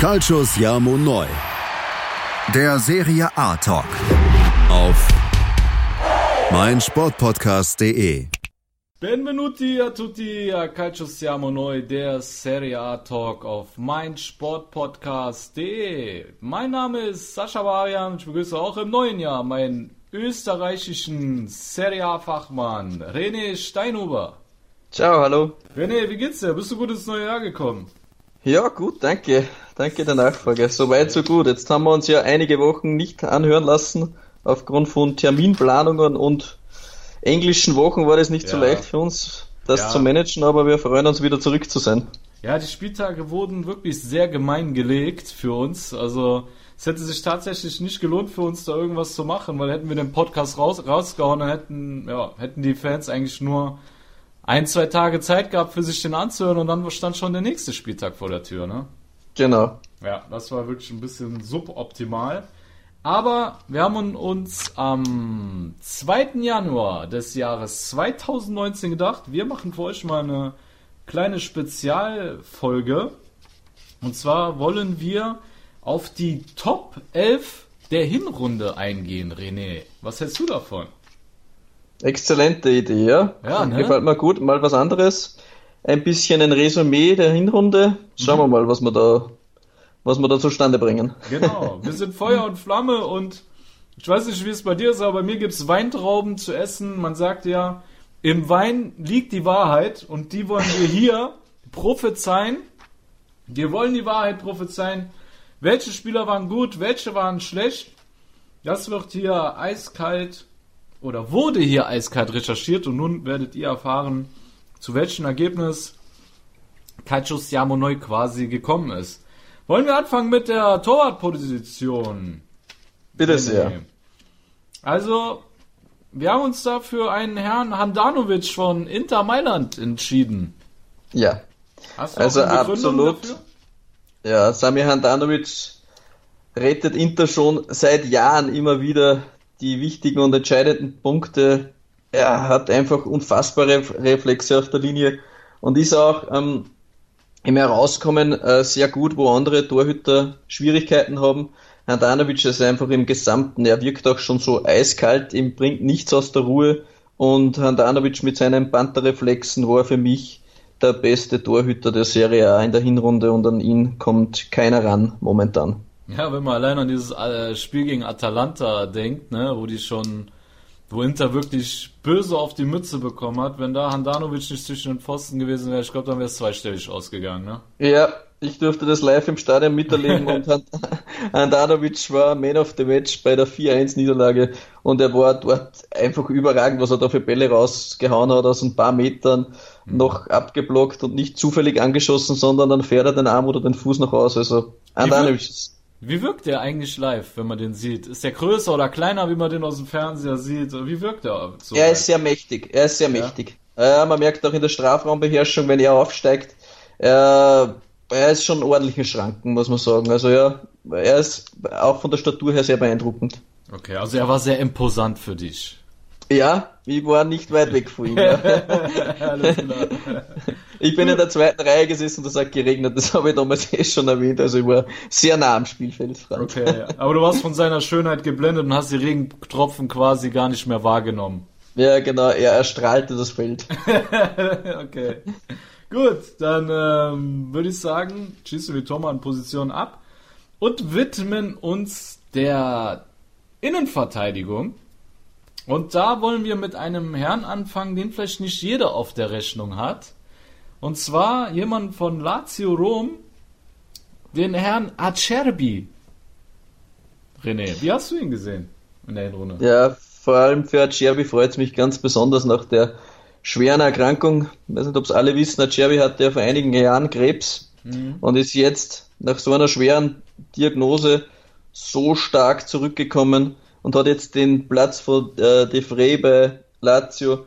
Calcius Jamo Neu. Der Serie A Talk. Auf meinsportpodcast.de. Benvenuti a tutti a Calcio Siamo Noi, der Serie A Talk auf meinsportpodcast.de. Mein Name ist Sascha Varian ich begrüße auch im neuen Jahr meinen österreichischen Serie A Fachmann René Steinhuber. Ciao, hallo. René, wie geht's dir? Bist du gut ins neue Jahr gekommen? Ja, gut, danke. Danke der Nachfrage. Soweit, so gut. Jetzt haben wir uns ja einige Wochen nicht anhören lassen. Aufgrund von Terminplanungen und englischen Wochen war das nicht ja. so leicht für uns, das ja. zu managen, aber wir freuen uns wieder zurück zu sein. Ja, die Spieltage wurden wirklich sehr gemein gelegt für uns. Also es hätte sich tatsächlich nicht gelohnt für uns da irgendwas zu machen, weil hätten wir den Podcast raus, rausgehauen, dann hätten, ja, hätten die Fans eigentlich nur ein, zwei Tage Zeit gehabt, für sich den anzuhören und dann stand schon der nächste Spieltag vor der Tür, ne? Genau. Ja, das war wirklich ein bisschen suboptimal. Aber wir haben uns am 2. Januar des Jahres 2019 gedacht, wir machen für euch mal eine kleine Spezialfolge. Und zwar wollen wir auf die Top 11 der Hinrunde eingehen, René. Was hältst du davon? Exzellente Idee, ja. ja ne? Gefällt mir gut. Mal was anderes. Ein bisschen ein Resümee der Hinrunde. Schauen mhm. wir mal, was wir da, was wir da zustande bringen. Genau. Wir sind Feuer und Flamme und ich weiß nicht, wie es bei dir ist, aber bei mir gibt es Weintrauben zu essen. Man sagt ja, im Wein liegt die Wahrheit und die wollen wir hier prophezeien. Wir wollen die Wahrheit prophezeien. Welche Spieler waren gut, welche waren schlecht? Das wird hier eiskalt oder wurde hier eiskalt recherchiert und nun werdet ihr erfahren, zu welchem Ergebnis Kaichus Yamonoi quasi gekommen ist. Wollen wir anfangen mit der Torwartposition? Bitte sehr. Also, wir haben uns da für einen Herrn Handanovic von Inter Mailand entschieden. Ja. also absolut. Dafür? Ja, Sami Handanovic rettet Inter schon seit Jahren immer wieder die wichtigen und entscheidenden Punkte. Er hat einfach unfassbare Reflexe auf der Linie und ist auch ähm, im Herauskommen äh, sehr gut, wo andere Torhüter Schwierigkeiten haben. Handanovic ist einfach im Gesamten, er wirkt auch schon so eiskalt, ihm bringt nichts aus der Ruhe und Handanovic mit seinen Pantherreflexen war für mich der beste Torhüter der Serie A in der Hinrunde und an ihn kommt keiner ran momentan. Ja, wenn man allein an dieses äh, Spiel gegen Atalanta denkt, ne, wo die schon, wo Inter wirklich böse auf die Mütze bekommen hat, wenn da Handanovic nicht zwischen den Pfosten gewesen wäre, ich glaube, dann wäre es zweistellig ausgegangen, ne? Ja, ich durfte das live im Stadion miterleben und Handanovic war Man of the Match bei der 4-1-Niederlage und er war dort einfach überragend, was er da für Bälle rausgehauen hat, aus ein paar Metern mhm. noch abgeblockt und nicht zufällig angeschossen, sondern dann fährt er den Arm oder den Fuß noch aus. Also Handanovic ist wie wirkt der eigentlich live, wenn man den sieht? Ist der größer oder kleiner, wie man den aus dem Fernseher sieht? Wie wirkt er? So er ist sehr mächtig. Er ist sehr ja. mächtig. Äh, man merkt auch in der Strafraumbeherrschung, wenn er aufsteigt, äh, er ist schon ordentlichen Schranken, muss man sagen. Also ja, er ist auch von der Statur her sehr beeindruckend. Okay, also er war sehr imposant für dich. Ja, ich war nicht weit weg von ihm. Alles klar. Ich bin in der zweiten Reihe gesessen und es hat geregnet, das habe ich damals eh schon erwähnt, also ich war sehr nah am Spielfeld. Okay, aber du warst von seiner Schönheit geblendet und hast die Regentropfen quasi gar nicht mehr wahrgenommen. Ja, genau, er erstrahlte das Feld. okay. Gut, dann ähm, würde ich sagen, schießen wir Thomas in Position ab und widmen uns der Innenverteidigung. Und da wollen wir mit einem Herrn anfangen, den vielleicht nicht jeder auf der Rechnung hat. Und zwar jemand von Lazio Rom, den Herrn Acerbi. René, wie hast du ihn gesehen in der Hinrunde? Ja, vor allem für Acerbi freut es mich ganz besonders nach der schweren Erkrankung. Ich weiß nicht, ob es alle wissen, Acerbi hatte ja vor einigen Jahren Krebs mhm. und ist jetzt nach so einer schweren Diagnose so stark zurückgekommen und hat jetzt den Platz von äh, De Frey bei Lazio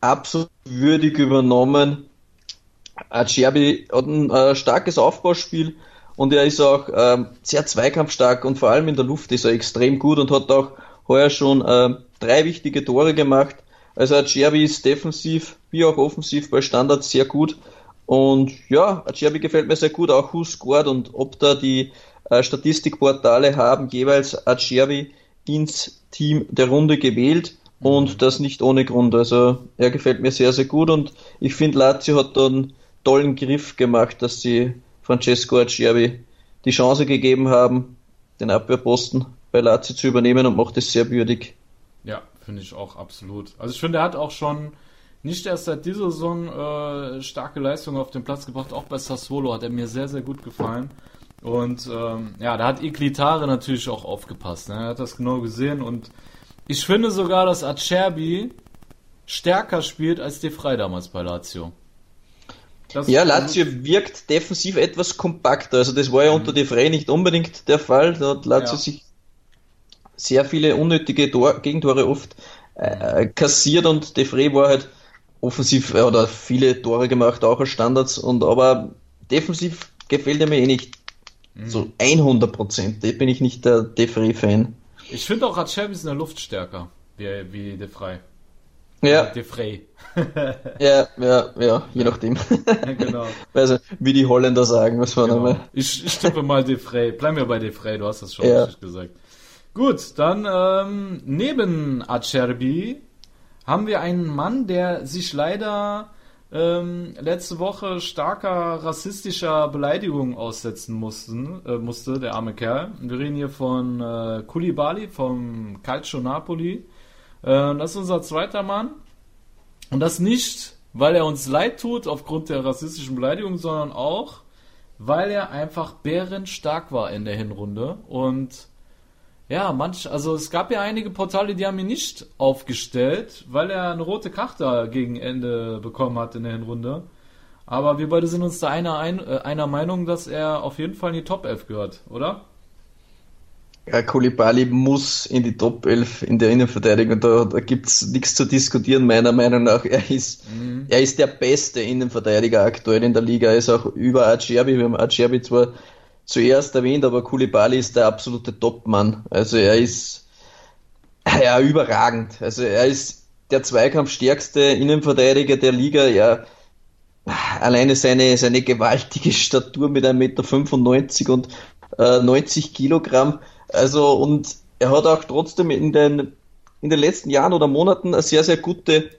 absolut würdig übernommen Acerbi hat ein äh, starkes Aufbauspiel und er ist auch äh, sehr zweikampfstark und vor allem in der Luft ist er extrem gut und hat auch heuer schon äh, drei wichtige Tore gemacht. Also Acerbi ist defensiv wie auch offensiv bei Standards sehr gut Und ja, Acerbi gefällt mir sehr gut, auch Who scored und ob da die äh, Statistikportale haben jeweils Acerbi ins Team der Runde gewählt und mhm. das nicht ohne Grund. Also er gefällt mir sehr, sehr gut und ich finde Lazio hat da einen tollen Griff gemacht, dass sie Francesco Acerbi die Chance gegeben haben, den Abwehrposten bei Lazio zu übernehmen und macht es sehr würdig. Ja, finde ich auch absolut. Also ich finde, er hat auch schon nicht erst seit dieser Saison äh, starke Leistungen auf den Platz gebracht, auch bei Sassuolo hat er mir sehr, sehr gut gefallen. Und ähm, ja, da hat Iglitare natürlich auch aufgepasst. Ne? Er hat das genau gesehen und ich finde sogar, dass Acerbi stärker spielt als De Frey damals bei Lazio. Das ja, Lazio wirkt defensiv etwas kompakter. Also das war ja mhm. unter De Frey nicht unbedingt der Fall. Da hat Lazio ja. sich sehr viele unnötige Tor Gegentore oft äh, kassiert und De Frey war halt offensiv äh, oder viele Tore gemacht, auch als Standards. Und aber defensiv gefällt er mir eh nicht mhm. so 100 Prozent. Da bin ich nicht der De Frey-Fan. Ich finde auch Acerbi in der Luft stärker, wie, wie De Frey. Ja. De Frey. ja, ja, ja, je nachdem. genau. Also, wie die Holländer sagen, was man genau. Ich, ich tippe mal De Frey. Bleib mir bei De Frey, du hast das schon ja. richtig gesagt. Gut, dann ähm, neben Acerbi haben wir einen Mann, der sich leider ähm, letzte Woche starker rassistischer Beleidigung aussetzen mussten, äh, musste, der arme Kerl. Wir reden hier von äh, Koulibaly vom Calcio Napoli. Äh, das ist unser zweiter Mann. Und das nicht, weil er uns leid tut aufgrund der rassistischen Beleidigung, sondern auch, weil er einfach bärenstark war in der Hinrunde und ja, manch, also es gab ja einige Portale, die haben ihn nicht aufgestellt, weil er eine rote Karte gegen Ende bekommen hat in der Hinrunde. Aber wir beide sind uns da einer, ein, äh, einer Meinung, dass er auf jeden Fall in die Top 11 gehört, oder? Ja, Koulibaly muss in die Top 11 in der Innenverteidigung. Da, da gibt es nichts zu diskutieren, meiner Meinung nach. Er ist, mhm. er ist der beste Innenverteidiger aktuell in der Liga. Er ist auch über Acerbi. Wir haben Acerbi zwar zuerst erwähnt, aber Koulibaly ist der absolute Topmann. Also er ist ja überragend. Also er ist der zweikampfstärkste Innenverteidiger der Liga. Ja, alleine seine, seine gewaltige Statur mit 1,95 Meter und äh, 90 Kilogramm. Also und er hat auch trotzdem in den, in den letzten Jahren oder Monaten eine sehr, sehr gute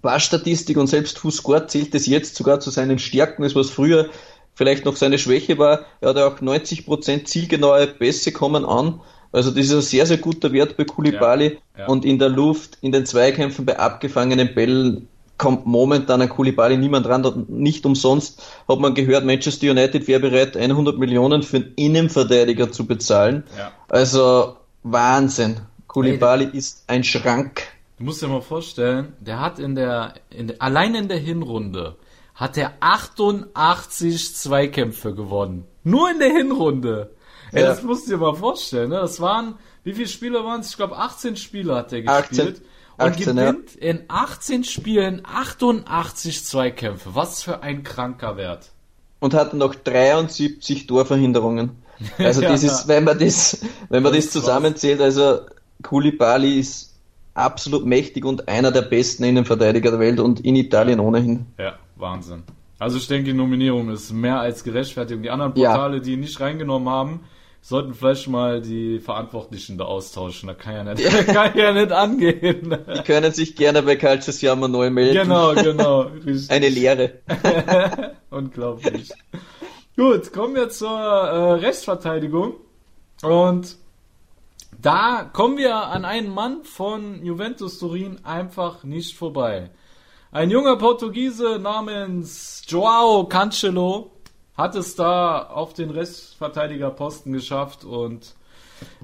Passstatistik und selbst Fußscore zählt es jetzt sogar zu seinen Stärken, das was früher vielleicht noch seine Schwäche war. Er hat auch 90% zielgenaue Pässe kommen an. Also das ist ein sehr, sehr guter Wert bei Kulibali. Ja, ja. Und in der Luft, in den Zweikämpfen bei abgefangenen Bällen kommt momentan an Kulibali niemand ran. Nicht umsonst hat man gehört, Manchester United wäre bereit, 100 Millionen für einen Innenverteidiger zu bezahlen. Ja. Also Wahnsinn. Kulibali hey, ist ein Schrank. Du musst dir mal vorstellen, der hat in der, in der allein in der Hinrunde hat er 88 Zweikämpfe gewonnen. Nur in der Hinrunde. Ey, ja. das musst du dir mal vorstellen. Ne? Das waren, wie viele Spiele waren es? Ich glaube, 18 Spiele hat er gespielt. 18, und 18, gewinnt ja. in 18 Spielen 88 Zweikämpfe. Was für ein kranker Wert. Und hat noch 73 Torverhinderungen. Also das ja. ist, wenn man das, wenn man das, das zusammenzählt, also Koulibaly ist absolut mächtig und einer der besten Innenverteidiger der Welt und in Italien ohnehin. Ja. Wahnsinn. Also ich denke, die Nominierung ist mehr als gerechtfertigt. Die anderen Portale, ja. die ihn nicht reingenommen haben, sollten vielleicht mal die Verantwortlichen da austauschen. Da kann ja nicht, ja. kann ja nicht angehen. Die können sich gerne bei Calcius Jammer neu melden. Genau, genau. Richtig. Eine Lehre. Unglaublich. Gut, kommen wir zur äh, Rechtsverteidigung. Und da kommen wir an einen Mann von Juventus Turin einfach nicht vorbei. Ein junger Portugiese namens Joao Cancelo hat es da auf den Restverteidigerposten geschafft und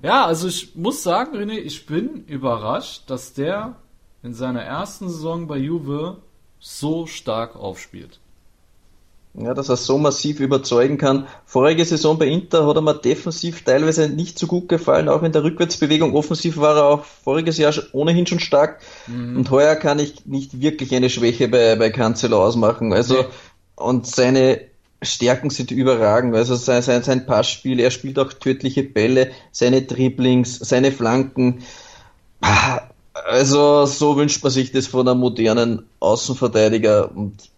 ja, also ich muss sagen, René, ich bin überrascht, dass der in seiner ersten Saison bei Juve so stark aufspielt. Ja, dass er so massiv überzeugen kann. Vorige Saison bei Inter hat er mir defensiv teilweise nicht so gut gefallen, auch in der Rückwärtsbewegung. Offensiv war er auch voriges Jahr ohnehin schon stark. Mhm. Und heuer kann ich nicht wirklich eine Schwäche bei, bei Cancelo ausmachen. Also, nee. und seine Stärken sind überragend. Also sein, sein, sein Passspiel, er spielt auch tödliche Bälle, seine Dribblings, seine Flanken. Also, so wünscht man sich das von einem modernen Außenverteidiger und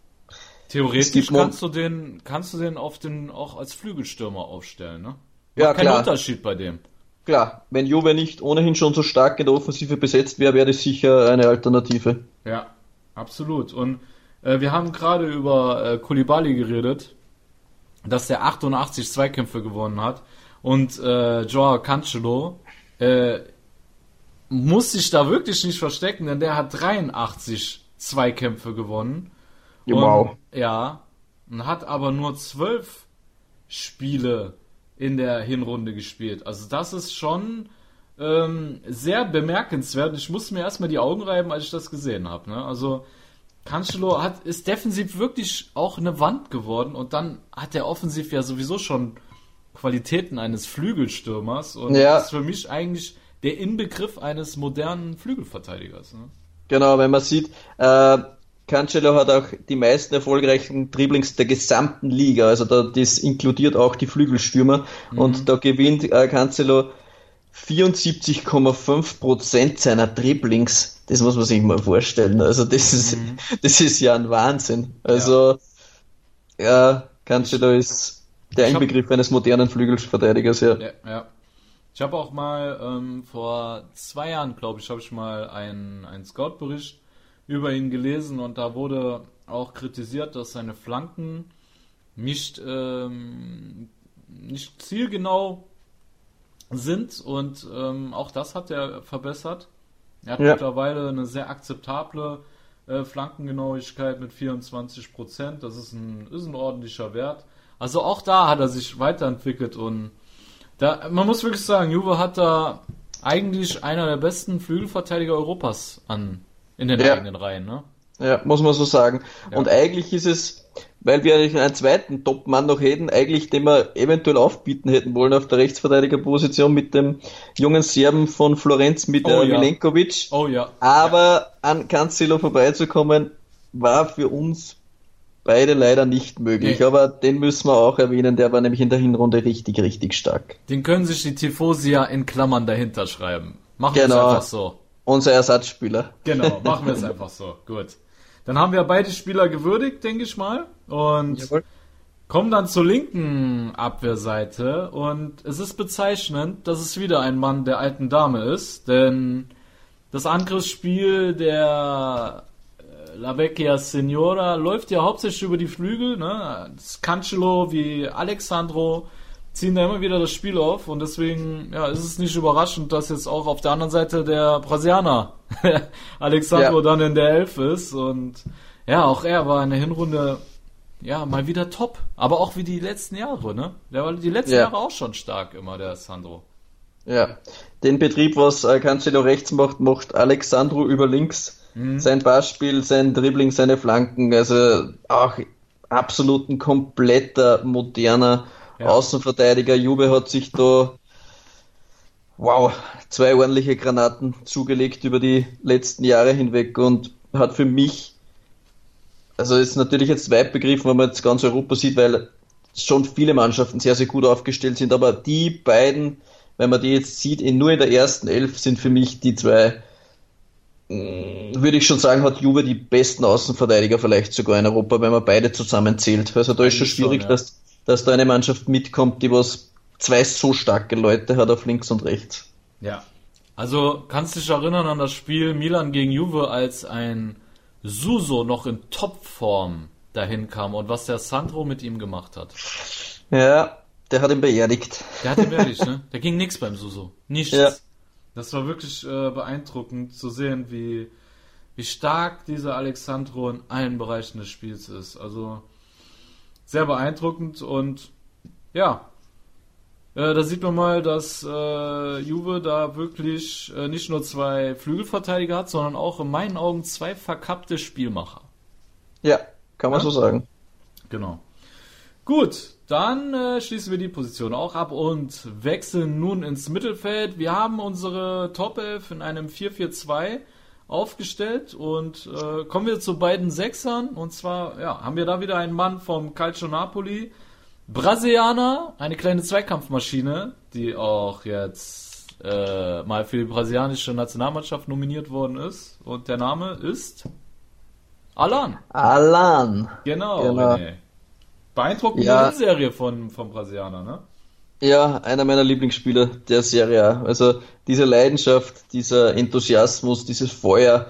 Theoretisch kannst du den, kannst du den auf den auch als Flügelstürmer aufstellen, ne? Macht ja, keinen klar. Unterschied bei dem. Klar, wenn Juve nicht ohnehin schon so stark in der Offensive besetzt wäre, wäre das sicher eine Alternative. Ja, absolut. Und äh, wir haben gerade über äh, Kulibali geredet, dass der 88 Zweikämpfe gewonnen hat. Und äh, Joao Cancelo äh, muss sich da wirklich nicht verstecken, denn der hat 83 Zweikämpfe gewonnen. Wow. Und, ja, und hat aber nur zwölf Spiele in der Hinrunde gespielt. Also das ist schon ähm, sehr bemerkenswert. Ich musste mir erstmal die Augen reiben, als ich das gesehen habe. Ne? Also Cancelo hat, ist defensiv wirklich auch eine Wand geworden und dann hat er offensiv ja sowieso schon Qualitäten eines Flügelstürmers und ja. ist für mich eigentlich der Inbegriff eines modernen Flügelverteidigers. Ne? Genau, wenn man sieht, äh, Cancelo hat auch die meisten erfolgreichen Dribblings der gesamten Liga, also da, das inkludiert auch die Flügelstürmer mhm. und da gewinnt äh, Cancelo 74,5% seiner Dribblings. Das muss man sich mal vorstellen. Also das ist, mhm. das ist ja ein Wahnsinn. Also ja, ja Cancelo ist der Inbegriff eines modernen Flügelverteidigers, ja. ja, ja. Ich habe auch mal ähm, vor zwei Jahren, glaube ich, habe ich mal einen, einen Scout-Bericht über ihn gelesen und da wurde auch kritisiert, dass seine Flanken nicht, ähm, nicht zielgenau sind und ähm, auch das hat er verbessert. Er hat ja. mittlerweile eine sehr akzeptable äh, Flankengenauigkeit mit 24 Prozent. Das ist ein, ist ein ordentlicher Wert. Also auch da hat er sich weiterentwickelt und da, man muss wirklich sagen, Juve hat da eigentlich einer der besten Flügelverteidiger Europas an in den ja. eigenen Reihen, ne? Ja, muss man so sagen. Ja. Und eigentlich ist es, weil wir einen zweiten Top-Mann noch hätten, eigentlich den wir eventuell aufbieten hätten wollen auf der Rechtsverteidigerposition mit dem jungen Serben von Florenz mit oh, ja. Milenkovic. Oh ja. Aber ja. an Cancelo vorbeizukommen, war für uns beide leider nicht möglich. Nee. Aber den müssen wir auch erwähnen, der war nämlich in der Hinrunde richtig, richtig stark. Den können sich die Tifosi ja in Klammern dahinter schreiben. Machen wir genau. es einfach so. Unser Ersatzspieler. Genau, machen wir es einfach so. Gut. Dann haben wir beide Spieler gewürdigt, denke ich mal. Und Jawohl. kommen dann zur linken Abwehrseite. Und es ist bezeichnend, dass es wieder ein Mann der alten Dame ist. Denn das Angriffsspiel der äh, La Vecchia Signora läuft ja hauptsächlich über die Flügel. Ne? Das Cancelo wie Alexandro ziehen da immer wieder das Spiel auf und deswegen ja, ist es nicht überraschend, dass jetzt auch auf der anderen Seite der Brasilianer Alexandro ja. dann in der Elf ist und ja, auch er war in der Hinrunde ja mal wieder top, aber auch wie die letzten Jahre, ne? Der war die letzten ja. Jahre auch schon stark immer der Sandro. Ja, den Betrieb, was äh, Cancelo rechts macht, macht Alexandro über links. Mhm. Sein Passspiel, sein Dribbling, seine Flanken, also auch absolut ein kompletter moderner ja. Außenverteidiger Jube hat sich da wow, zwei ordentliche Granaten zugelegt über die letzten Jahre hinweg und hat für mich, also ist natürlich jetzt weit begriffen, wenn man jetzt ganz Europa sieht, weil schon viele Mannschaften sehr, sehr gut aufgestellt sind, aber die beiden, wenn man die jetzt sieht, in, nur in der ersten Elf sind für mich die zwei, mm, würde ich schon sagen, hat Juve die besten Außenverteidiger vielleicht sogar in Europa, wenn man beide zusammenzählt. Also da ist schon schwierig, schon, ja. dass dass da eine Mannschaft mitkommt, die was zwei so starke Leute hat auf links und rechts. Ja. Also kannst du dich erinnern an das Spiel Milan gegen Juve, als ein Suso noch in Topform dahin kam und was der Sandro mit ihm gemacht hat. Ja, der hat ihn beerdigt. Der hat ihn beerdigt, ne? Da ging nichts beim Suso. Nichts. Ja. Das war wirklich äh, beeindruckend zu sehen, wie, wie stark dieser Alexandro in allen Bereichen des Spiels ist. Also sehr beeindruckend und ja, äh, da sieht man mal, dass äh, Juve da wirklich äh, nicht nur zwei Flügelverteidiger hat, sondern auch in meinen Augen zwei verkappte Spielmacher. Ja, kann man ja? so sagen. Genau. Gut, dann äh, schließen wir die Position auch ab und wechseln nun ins Mittelfeld. Wir haben unsere Top 11 in einem 4-4-2 aufgestellt und äh, kommen wir zu beiden Sechsern und zwar ja, haben wir da wieder einen Mann vom Calcio Napoli, Brasilianer, eine kleine Zweikampfmaschine, die auch jetzt äh, mal für die brasilianische Nationalmannschaft nominiert worden ist und der Name ist Alan. Alan. Genau, genau. René. Beeindruckende ja. Serie von, vom Brasilianer, ne? Ja, einer meiner Lieblingsspieler der Serie. Also diese Leidenschaft, dieser Enthusiasmus, dieses Feuer,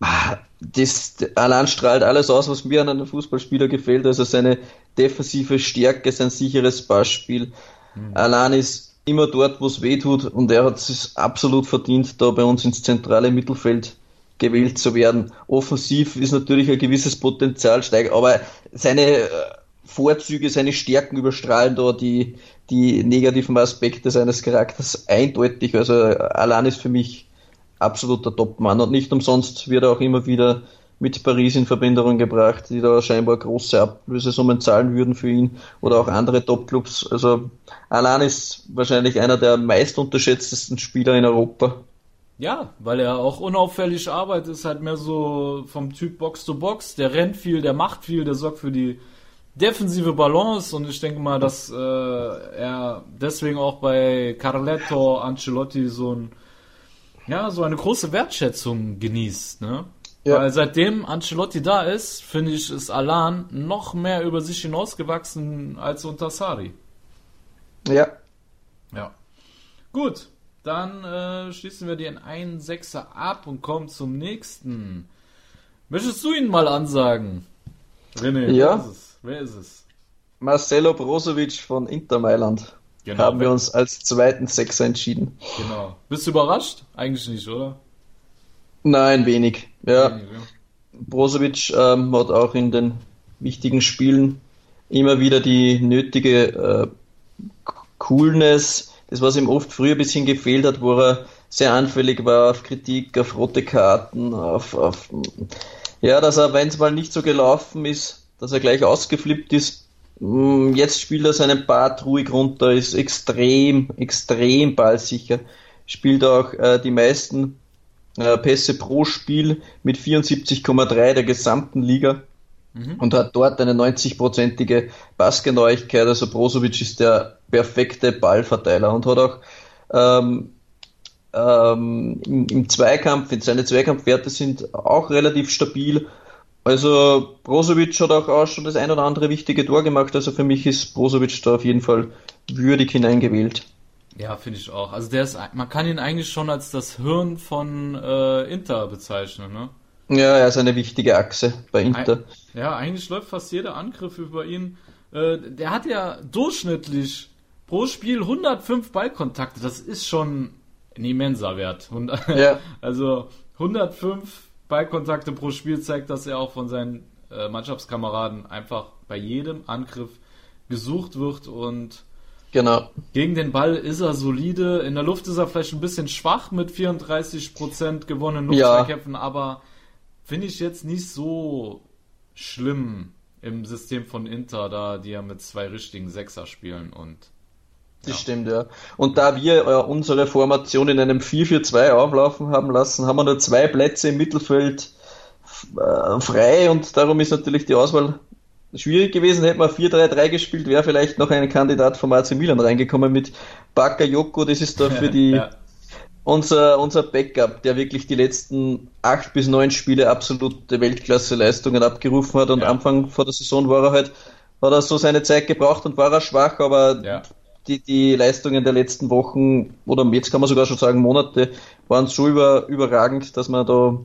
ah, das Alan strahlt alles aus, was mir an einem Fußballspieler gefällt. Also seine defensive Stärke, sein sicheres Passspiel. Mhm. Alan ist immer dort, wo es weh tut und er hat es absolut verdient, da bei uns ins zentrale Mittelfeld gewählt zu werden. Offensiv ist natürlich ein gewisses Potenzial steigt, aber seine äh, Vorzüge, seine Stärken überstrahlen da die, die negativen Aspekte seines Charakters eindeutig. Also Alan ist für mich absoluter Topmann und nicht umsonst wird er auch immer wieder mit Paris in Verbindung gebracht, die da scheinbar große Ablösesummen zahlen würden für ihn oder auch andere Topclubs. Also Alan ist wahrscheinlich einer der meist unterschätztesten Spieler in Europa. Ja, weil er auch unauffällig arbeitet, ist halt mehr so vom Typ Box to Box. Der rennt viel, der macht viel, der sorgt für die defensive Balance und ich denke mal, dass äh, er deswegen auch bei Carletto Ancelotti so ein ja, so eine große Wertschätzung genießt, ne? Ja. Weil seitdem Ancelotti da ist, finde ich, ist Alan noch mehr über sich hinausgewachsen als unter Sari. Ja. Ja. Gut, dann äh, schließen wir den 1-6er ab und kommen zum nächsten. Möchtest du ihn mal ansagen? René, ja. wer ist es? Wer ist es? Marcelo Brozovic von Inter Mailand. Genau. Haben wir uns als zweiten Sechser entschieden. Genau. Bist du überrascht? Eigentlich nicht, oder? Nein, wenig. Ja. Wenig, ja. Brozovic ähm, hat auch in den wichtigen Spielen immer wieder die nötige äh, Coolness, das was ihm oft früher ein bisschen gefehlt hat, wo er sehr anfällig war auf Kritik, auf rote Karten, auf, auf ja, dass er, wenn es mal nicht so gelaufen ist, dass er gleich ausgeflippt ist, Mm, jetzt spielt er seinen Part ruhig runter, ist extrem, extrem ballsicher. Spielt auch äh, die meisten äh, Pässe pro Spiel mit 74,3 der gesamten Liga mhm. und hat dort eine 90-prozentige Passgenauigkeit. Also Brozovic ist der perfekte Ballverteiler und hat auch ähm, ähm, im, im Zweikampf, seine Zweikampfwerte sind auch relativ stabil also Brozovic hat auch, auch schon das ein oder andere wichtige Tor gemacht, also für mich ist Brozovic da auf jeden Fall würdig hineingewählt. Ja, finde ich auch. Also der ist, man kann ihn eigentlich schon als das Hirn von äh, Inter bezeichnen, ne? Ja, er ist eine wichtige Achse bei Inter. Ein, ja, eigentlich läuft fast jeder Angriff über ihn. Äh, der hat ja durchschnittlich pro Spiel 105 Ballkontakte. Das ist schon ein immenser Wert. Ja. Also 105 Ballkontakte pro Spiel zeigt, dass er auch von seinen äh, Mannschaftskameraden einfach bei jedem Angriff gesucht wird und genau. gegen den Ball ist er solide. In der Luft ist er vielleicht ein bisschen schwach mit 34% gewonnenen Luftzweikämpfen, ja. aber finde ich jetzt nicht so schlimm im System von Inter, da die ja mit zwei richtigen Sechser spielen und das ja. stimmt, ja. Und da wir äh, unsere Formation in einem 4-4-2 auflaufen haben lassen, haben wir nur zwei Plätze im Mittelfeld äh, frei und darum ist natürlich die Auswahl schwierig gewesen. Hätten wir 4-3-3 gespielt, wäre vielleicht noch ein Kandidat vom AC Milan reingekommen mit Bakayoko. Das ist da für die ja. unser, unser Backup, der wirklich die letzten acht bis neun Spiele absolute Weltklasse-Leistungen abgerufen hat und ja. Anfang vor der Saison war er halt, hat er so seine Zeit gebraucht und war er schwach, aber die, die Leistungen der letzten Wochen oder jetzt kann man sogar schon sagen Monate waren so über, überragend, dass man da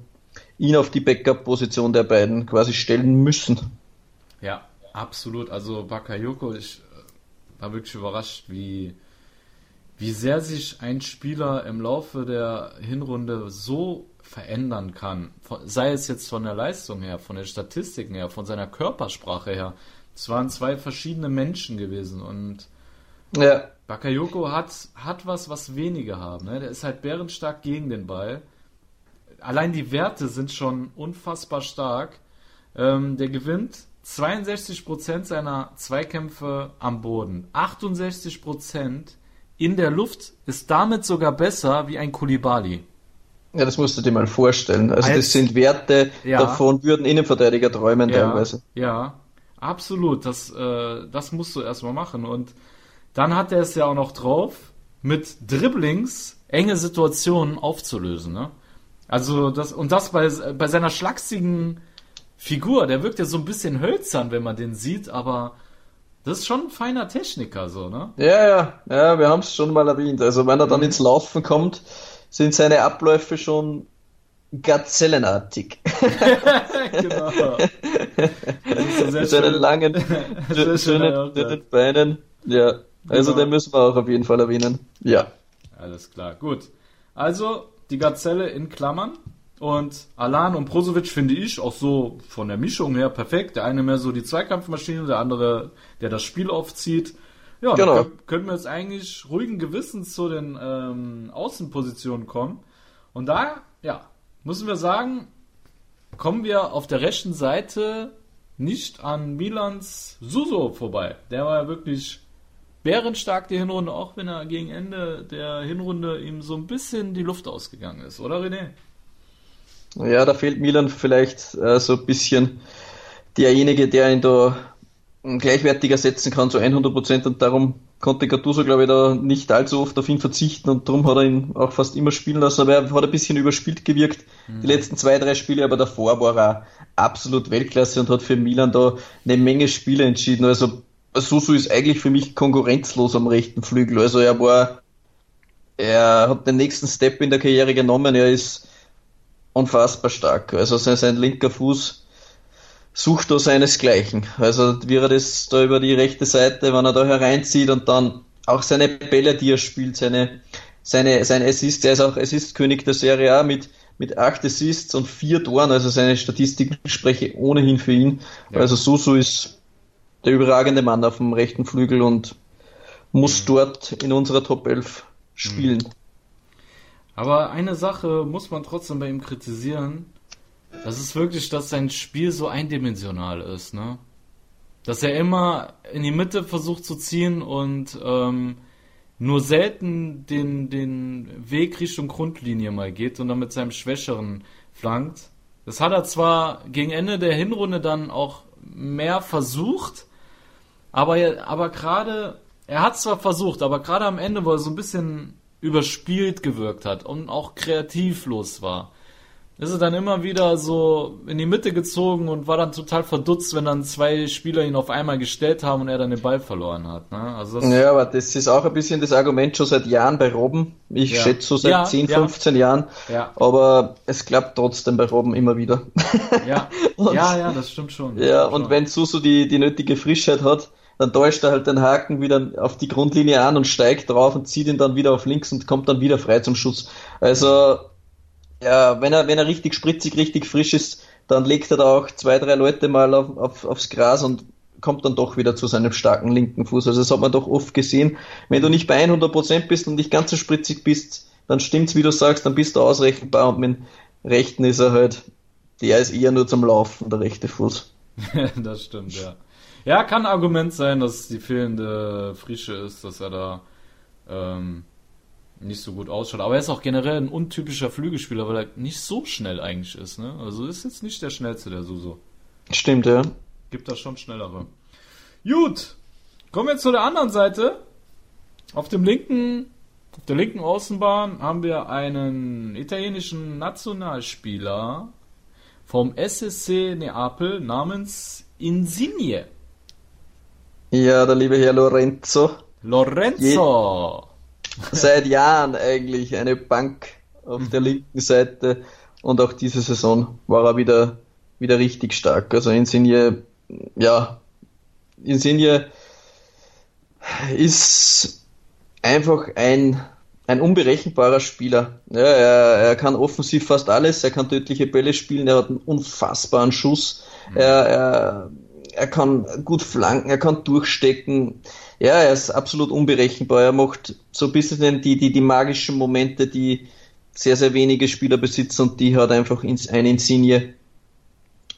ihn auf die Backup-Position der beiden quasi stellen müssen. Ja, absolut. Also Bakayoko, ich äh, war wirklich überrascht, wie, wie sehr sich ein Spieler im Laufe der Hinrunde so verändern kann. Sei es jetzt von der Leistung her, von den Statistiken her, von seiner Körpersprache her. Es waren zwei verschiedene Menschen gewesen und ja. Bakayoko hat, hat was, was wenige haben. Ne? Der ist halt bärenstark gegen den Ball. Allein die Werte sind schon unfassbar stark. Ähm, der gewinnt 62% seiner Zweikämpfe am Boden. 68% in der Luft ist damit sogar besser wie ein Kulibali. Ja, das musst du dir mal vorstellen. Also Als, das sind Werte, ja, davon würden Innenverteidiger träumen ja, teilweise. Ja, absolut. Das, äh, das musst du erstmal machen. Und dann hat er es ja auch noch drauf, mit Dribblings enge Situationen aufzulösen. Ne? Also das und das bei, bei seiner schlachsigen Figur, der wirkt ja so ein bisschen hölzern, wenn man den sieht, aber das ist schon ein feiner Techniker, so, ne? Ja, ja, ja, wir haben es schon mal erwähnt. Also wenn er dann mhm. ins Laufen kommt, sind seine Abläufe schon gazellenartig. genau. Mit seinen langen, schönen, dünnen Beinen. Ja, also genau. den müssen wir auch auf jeden Fall erwähnen. Ja. Alles klar, gut. Also die Gazelle in Klammern. Und Alan und Prosovic finde ich auch so von der Mischung her perfekt. Der eine mehr so die Zweikampfmaschine, der andere, der das Spiel aufzieht. Ja, genau. dann können wir jetzt eigentlich ruhigen Gewissens zu den ähm, Außenpositionen kommen. Und da, ja, müssen wir sagen, kommen wir auf der rechten Seite nicht an Milans Suso vorbei. Der war ja wirklich bärenstark die Hinrunde, auch wenn er gegen Ende der Hinrunde ihm so ein bisschen die Luft ausgegangen ist, oder René? Ja, da fehlt Milan vielleicht äh, so ein bisschen derjenige, der ihn da gleichwertiger setzen kann, so 100 Prozent. Und darum konnte Gattuso, glaube ich, da nicht allzu oft auf ihn verzichten und darum hat er ihn auch fast immer spielen lassen. Aber er hat ein bisschen überspielt gewirkt, mhm. die letzten zwei, drei Spiele, aber davor war er absolut Weltklasse und hat für Milan da eine Menge Spiele entschieden. Also Susu ist eigentlich für mich konkurrenzlos am rechten Flügel. Also er war, er hat den nächsten Step in der Karriere genommen. Er ist unfassbar stark. Also sein, sein linker Fuß sucht da seinesgleichen. Also wie er das da über die rechte Seite, wenn er da hereinzieht und dann auch seine Bälle, die er spielt, seine, seine, seine Assists, er ist auch Assist-König der Serie A mit, mit acht Assists und vier Toren, also seine Statistiken spreche ohnehin für ihn. Ja. Also Susu ist der überragende Mann auf dem rechten Flügel und muss mhm. dort in unserer Top 11 spielen. Mhm. Aber eine Sache muss man trotzdem bei ihm kritisieren. Das ist wirklich, dass sein Spiel so eindimensional ist, ne? Dass er immer in die Mitte versucht zu ziehen und ähm, nur selten den, den Weg Richtung Grundlinie mal geht und dann mit seinem Schwächeren flankt. Das hat er zwar gegen Ende der Hinrunde dann auch mehr versucht, aber, aber gerade, er hat zwar versucht, aber gerade am Ende, wo er so ein bisschen überspielt gewirkt hat und auch kreativlos war, ist er dann immer wieder so in die Mitte gezogen und war dann total verdutzt, wenn dann zwei Spieler ihn auf einmal gestellt haben und er dann den Ball verloren hat. Ne? Also ja, aber das ist auch ein bisschen das Argument schon seit Jahren bei Robben. Ich ja. schätze so seit ja, 10, 15 ja. Jahren. Ja. Aber es klappt trotzdem bei Robben immer wieder. Ja, und, ja, ja, das stimmt schon. Das ja, stimmt und schon. wenn Susu die, die nötige Frischheit hat, dann täuscht er halt den Haken wieder auf die Grundlinie an und steigt drauf und zieht ihn dann wieder auf links und kommt dann wieder frei zum Schuss. Also, ja, wenn er, wenn er richtig spritzig, richtig frisch ist, dann legt er da auch zwei, drei Leute mal auf, auf, aufs Gras und kommt dann doch wieder zu seinem starken linken Fuß. Also das hat man doch oft gesehen. Wenn du nicht bei 100% bist und nicht ganz so spritzig bist, dann stimmt's, wie du sagst, dann bist du ausrechenbar und mit dem rechten ist er halt, der ist eher nur zum Laufen, der rechte Fuß. das stimmt, ja. Ja, kann ein Argument sein, dass die fehlende Frische ist, dass er da ähm, nicht so gut ausschaut. Aber er ist auch generell ein untypischer Flügelspieler, weil er nicht so schnell eigentlich ist. Ne? Also ist jetzt nicht der schnellste, der Suso. Stimmt, ja. Gibt da schon schnellere. Gut, kommen wir zu der anderen Seite. Auf dem linken, auf der linken Außenbahn haben wir einen italienischen Nationalspieler vom SSC Neapel namens Insigne. Ja, der liebe Herr Lorenzo. Lorenzo! Je seit Jahren eigentlich eine Bank auf der linken Seite und auch diese Saison war er wieder, wieder richtig stark. Also Insigne, ja, Insigne ist einfach ein, ein unberechenbarer Spieler. Ja, er, er kann offensiv fast alles, er kann tödliche Bälle spielen, er hat einen unfassbaren Schuss. Mhm. Er, er er kann gut flanken, er kann durchstecken. Ja, er ist absolut unberechenbar. Er macht so ein bisschen die, die, die magischen Momente, die sehr, sehr wenige Spieler besitzen und die hat einfach ein Insigne.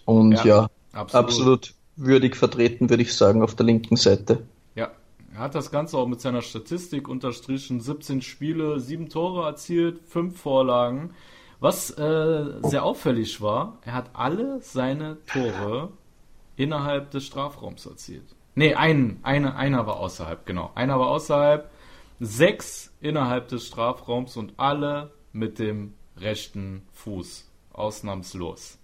Und ja, ja absolut. absolut würdig vertreten, würde ich sagen, auf der linken Seite. Ja, er hat das Ganze auch mit seiner Statistik unterstrichen. 17 Spiele, 7 Tore erzielt, 5 Vorlagen. Was äh, sehr auffällig war, er hat alle seine Tore innerhalb des Strafraums erzielt. Nee, ein, eine, einer war außerhalb, genau. Einer war außerhalb, sechs innerhalb des Strafraums und alle mit dem rechten Fuß. Ausnahmslos.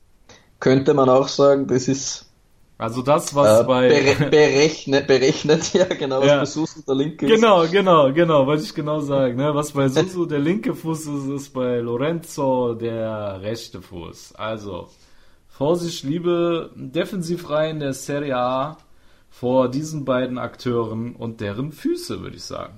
könnte man auch sagen, das ist also das, was äh, bei... Bere berechnet, berechnet, ja genau, was ja. bei Susu der linke ist. Genau, genau, genau, wollte ich genau sagen. Ne? Was bei Susu der linke Fuß ist, ist bei Lorenzo der rechte Fuß. Also, Vorsicht, liebe Defensivreihen der Serie A vor diesen beiden Akteuren und deren Füße, würde ich sagen.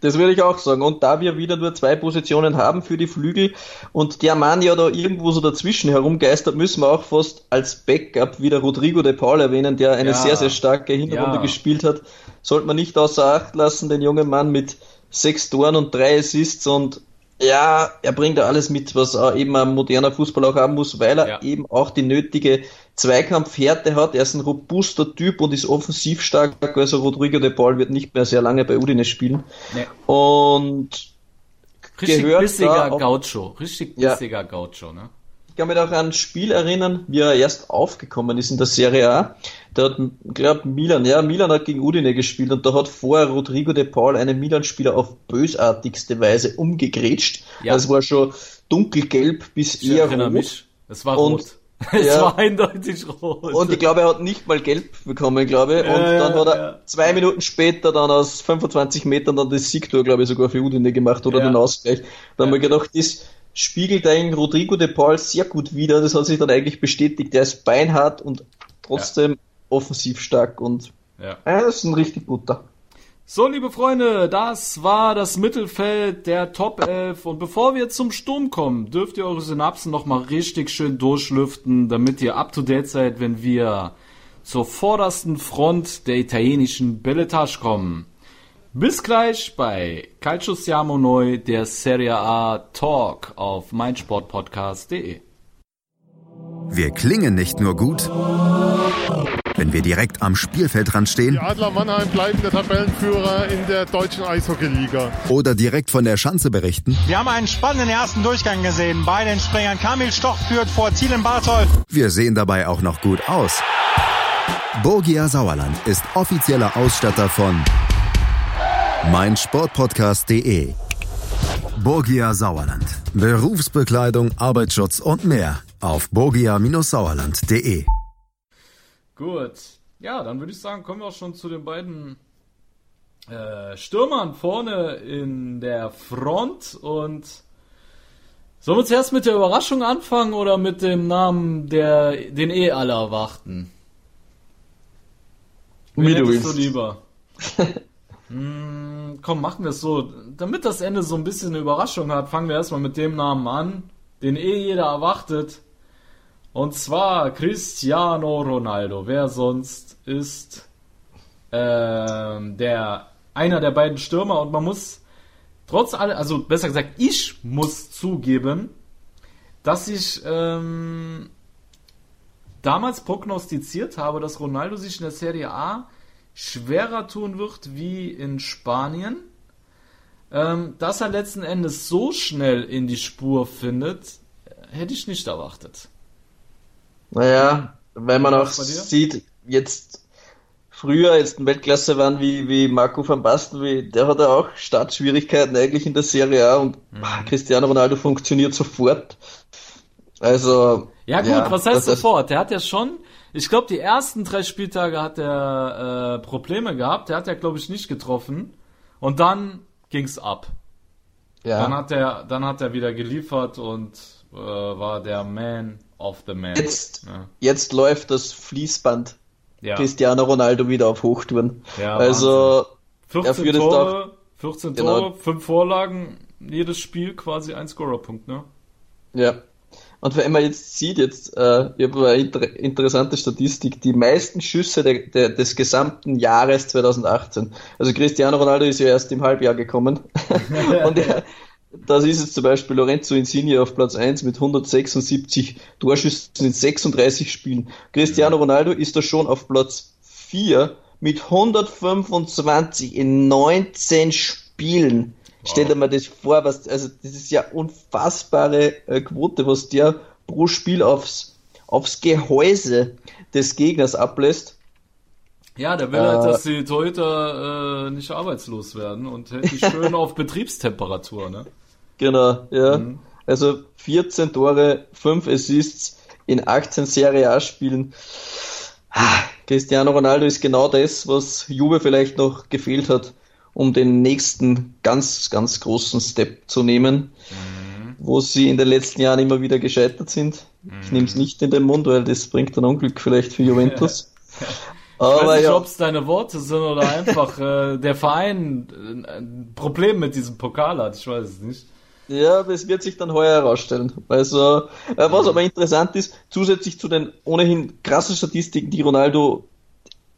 Das würde ich auch sagen. Und da wir wieder nur zwei Positionen haben für die Flügel und der Mann ja da irgendwo so dazwischen herumgeistert, müssen wir auch fast als Backup wieder Rodrigo de Paul erwähnen, der eine ja. sehr, sehr starke Hinrunde ja. gespielt hat. Sollte man nicht außer Acht lassen, den jungen Mann mit sechs Toren und drei Assists und ja, er bringt da alles mit, was eben ein moderner Fußball auch haben muss, weil er ja. eben auch die nötige Zweikampfhärte hat. Er ist ein robuster Typ und ist offensiv stark. Also Rodrigo de Paul wird nicht mehr sehr lange bei Udine spielen. Nee. Und richtig bissiger Gaucho, richtig bissiger ja. Gaucho, ne? Ich kann mich auch an ein Spiel erinnern, wie er erst aufgekommen ist in der Serie A. Da hat, glaube Milan, ja, Milan hat gegen Udine gespielt und da hat vorher Rodrigo de Paul einen Milan-Spieler auf bösartigste Weise umgegrätscht. Ja. Das war schon dunkelgelb bis ich eher rot. Mich. Es war und, rot. Es ja. war eindeutig rot. Und ich glaube, er hat nicht mal gelb bekommen, glaube ich. Ja, und dann hat er ja. zwei Minuten später dann aus 25 Metern dann das Siegtor, glaube ich, sogar für Udine gemacht oder den Ausgleich. Da haben wir gedacht, das spiegelt eigentlich Rodrigo de Paul sehr gut wider. Das hat sich dann eigentlich bestätigt. Der ist beinhart und trotzdem offensiv stark und ja. er ist ein richtig guter. So, liebe Freunde, das war das Mittelfeld der Top 11. Und bevor wir zum Sturm kommen, dürft ihr eure Synapsen nochmal richtig schön durchlüften, damit ihr up to date seid, wenn wir zur vordersten Front der italienischen Belletage kommen. Bis gleich bei Calcio Siamo Neu, der Serie A Talk auf meinsportpodcast.de. Wir klingen nicht nur gut, wenn wir direkt am Spielfeldrand stehen. Die Adler Mannheim bleiben der Tabellenführer in der deutschen Eishockeyliga. Oder direkt von der Schanze berichten. Wir haben einen spannenden ersten Durchgang gesehen. Bei den Springern Kamil Stoch führt vor Zielen Barthold. Wir sehen dabei auch noch gut aus. Borgia Sauerland ist offizieller Ausstatter von meinsportpodcast.de. Borgia Sauerland. Berufsbekleidung, Arbeitsschutz und mehr auf borgia-sauerland.de. Gut. Ja, dann würde ich sagen, kommen wir auch schon zu den beiden äh, Stürmern vorne in der Front und sollen wir zuerst mit der Überraschung anfangen oder mit dem Namen, der den eh alle erwarten? Wie du willst. du lieber? hm, komm, machen wir es so. Damit das Ende so ein bisschen eine Überraschung hat, fangen wir erstmal mit dem Namen an, den eh jeder erwartet. Und zwar Cristiano Ronaldo. Wer sonst ist ähm, der einer der beiden Stürmer und man muss trotz allem, also besser gesagt, ich muss zugeben, dass ich ähm, damals prognostiziert habe, dass Ronaldo sich in der Serie A schwerer tun wird wie in Spanien. Ähm, dass er letzten Endes so schnell in die Spur findet, hätte ich nicht erwartet. Naja, weil man auch sieht, jetzt früher jetzt in Weltklasse waren wie, wie Marco van Basten, wie, der hat ja auch Startschwierigkeiten eigentlich in der Serie A und mhm. Cristiano Ronaldo funktioniert sofort. Also. Ja gut, ja, was heißt sofort? Der hat ja schon, ich glaube, die ersten drei Spieltage hat er äh, Probleme gehabt. Der hat ja, glaube ich, nicht getroffen. Und dann ging's ab. Ja. Dann hat er, dann hat er wieder geliefert und äh, war der Man of the Man. Jetzt, ja. jetzt läuft das Fließband ja. Cristiano Ronaldo wieder auf Hochtouren. Ja, also 14 Tore, auch, 14 genau. Tore, 5 Vorlagen, jedes Spiel quasi ein Scorerpunkt, ne? Ja. Und wenn man jetzt sieht, jetzt, äh, ich habe eine inter interessante Statistik, die meisten Schüsse de, de, des gesamten Jahres 2018. Also Cristiano Ronaldo ist ja erst im Halbjahr gekommen. und er, das ist jetzt zum Beispiel Lorenzo Insigne auf Platz 1 mit 176 Torschüssen in 36 Spielen. Cristiano Ronaldo ist da schon auf Platz 4 mit 125 in 19 Spielen. Wow. Stell dir mal das vor, was, also das ist ja unfassbare äh, Quote, was der pro Spiel aufs, aufs Gehäuse des Gegners ablässt. Ja, der will halt, äh, halt, dass die Torhüter äh, nicht arbeitslos werden und hält die schön auf Betriebstemperatur, ne? Genau, ja. Mhm. Also 14 Tore, 5 Assists in 18 Serie A-Spielen. Ah, Cristiano Ronaldo ist genau das, was Juve vielleicht noch gefehlt hat, um den nächsten ganz, ganz großen Step zu nehmen, mhm. wo sie in den letzten Jahren immer wieder gescheitert sind. Mhm. Ich nehme es nicht in den Mund, weil das bringt ein Unglück vielleicht für Juventus. Ich Aber weiß nicht, ja. ob es deine Worte sind oder einfach äh, der Verein äh, ein Problem mit diesem Pokal hat. Ich weiß es nicht. Ja, das wird sich dann heuer herausstellen. Also, äh, was aber interessant ist, zusätzlich zu den ohnehin krassen Statistiken, die Ronaldo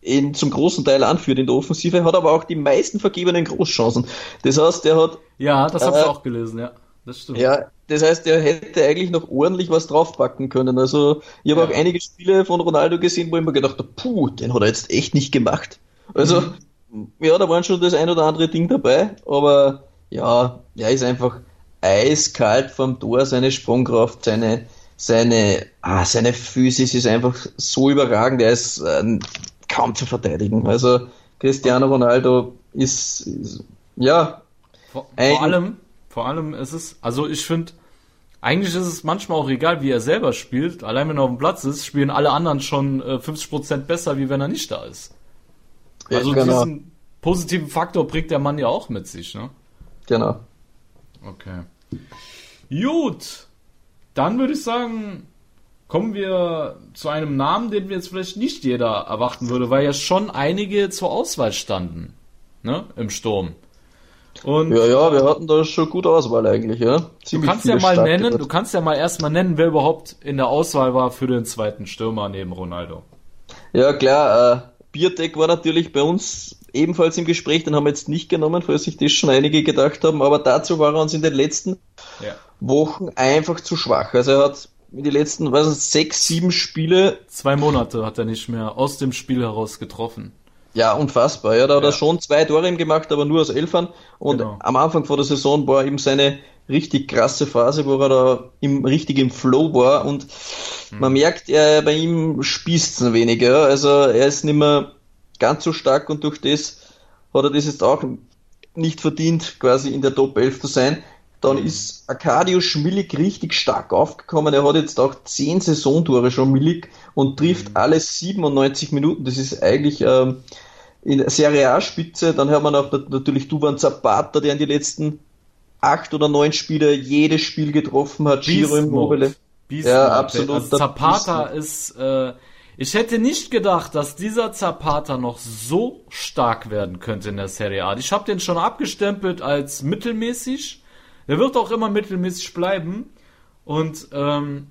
in, zum großen Teil anführt in der Offensive, hat aber auch die meisten vergebenen Großchancen. Das heißt, er hat. Ja, das habe ich äh, auch gelesen, ja. Das stimmt. Ja, das heißt, er hätte eigentlich noch ordentlich was draufpacken können. Also, ich habe ja. auch einige Spiele von Ronaldo gesehen, wo ich mir gedacht habe, puh, den hat er jetzt echt nicht gemacht. Also, mhm. ja, da waren schon das ein oder andere Ding dabei, aber ja, er ist einfach eiskalt vom Tor, seine Sprungkraft, seine, seine, ah, seine Physis ist einfach so überragend, er ist äh, kaum zu verteidigen. Also Cristiano Ronaldo ist, ist ja. Vor, vor allem, vor allem ist es, also ich finde, eigentlich ist es manchmal auch egal, wie er selber spielt. Allein wenn er auf dem Platz ist, spielen alle anderen schon äh, 50% besser, wie wenn er nicht da ist. Also genau. diesen positiven Faktor bringt der Mann ja auch mit sich, ne? Genau. Okay. Gut. Dann würde ich sagen, kommen wir zu einem Namen, den wir jetzt vielleicht nicht jeder erwarten würde, weil ja schon einige zur Auswahl standen. Ne? Im Sturm. Und ja, ja, wir hatten da schon gute Auswahl eigentlich, ja. Ziemlich du kannst ja mal nennen, wird. du kannst ja mal erstmal nennen, wer überhaupt in der Auswahl war für den zweiten Stürmer neben Ronaldo. Ja, klar, äh, Biertech war natürlich bei uns ebenfalls im Gespräch, den haben wir jetzt nicht genommen, falls sich das schon einige gedacht haben, aber dazu war er uns in den letzten ja. Wochen einfach zu schwach. Also er hat die letzten, was ist, sechs, sieben Spiele. Zwei Monate hat er nicht mehr aus dem Spiel heraus getroffen. Ja, unfassbar. Ja, da hat ja. er schon zwei Tore ihm gemacht, aber nur aus Elfern. Und genau. am Anfang vor der Saison war eben seine richtig krasse Phase, wo er da im, richtig im Flow war. Und mhm. man merkt, er, bei ihm spießt es ein wenig. Ja. Also er ist nicht mehr ganz so stark und durch das hat er das jetzt auch nicht verdient, quasi in der Top 11 zu sein. Dann mhm. ist Arcadio Schmillig richtig stark aufgekommen. Er hat jetzt auch 10 Saisontore schon Millig und trifft mhm. alle 97 Minuten. Das ist eigentlich ähm, in Serie A-Spitze. Dann haben wir noch natürlich Duban Zapata, der in die letzten acht oder neun Spiele jedes Spiel getroffen hat. Giro Immobile. Ja, absolut. Also Zapata ist äh, ich hätte nicht gedacht, dass dieser Zapata noch so stark werden könnte in der Serie A. Ich habe den schon abgestempelt als mittelmäßig. Der wird auch immer mittelmäßig bleiben. Und ähm,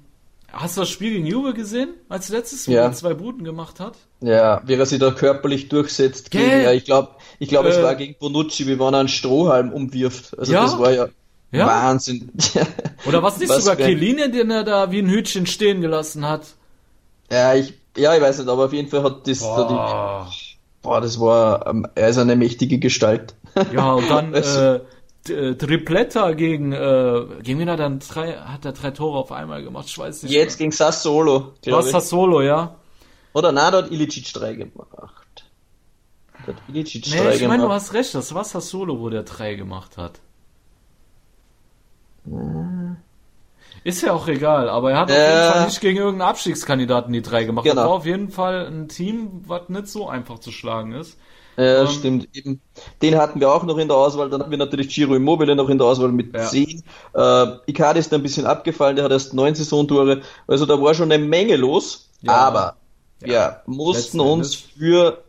hast du das Spiel gegen Juve gesehen, als letztes, wo ja. er zwei Buden gemacht hat? Ja, wie er sich da körperlich durchsetzt. Gegen, ja, ich glaube, ich glaub, äh, es war gegen Bonucci, wie man einen Strohhalm umwirft. Also ja? das war ja, ja? Wahnsinn. Oder was nicht was sogar Keline, den er da wie ein Hütchen stehen gelassen hat? Ja, ich ja, ich weiß nicht, aber auf jeden Fall hat das boah, da die, boah das war, ähm, er ist eine mächtige Gestalt. Ja, und dann also, äh, Tripletta gegen, äh, gegen wen hat er dann drei, hat er drei Tore auf einmal gemacht? Ich weiß nicht. Jetzt mehr. gegen Sassolo. Was Sassolo, ja? Oder na, dort Ilicic drei gemacht. Dort Ilicic nee, drei ich meine, du hast recht, das war Sassolo, wo der drei gemacht hat. Hm. Ist ja auch egal, aber er hat äh, auf jeden Fall nicht gegen irgendeinen Abstiegskandidaten die drei gemacht. Genau. Das war auf jeden Fall ein Team, was nicht so einfach zu schlagen ist. Ja, ähm, stimmt. Eben. Den hatten wir auch noch in der Auswahl. Dann hatten wir natürlich Giro Immobile noch in der Auswahl mit ja. 10. Äh, Icardi ist ein bisschen abgefallen, der hat erst neun Saisontore. Also da war schon eine Menge los. Ja. Aber ja. wir mussten uns für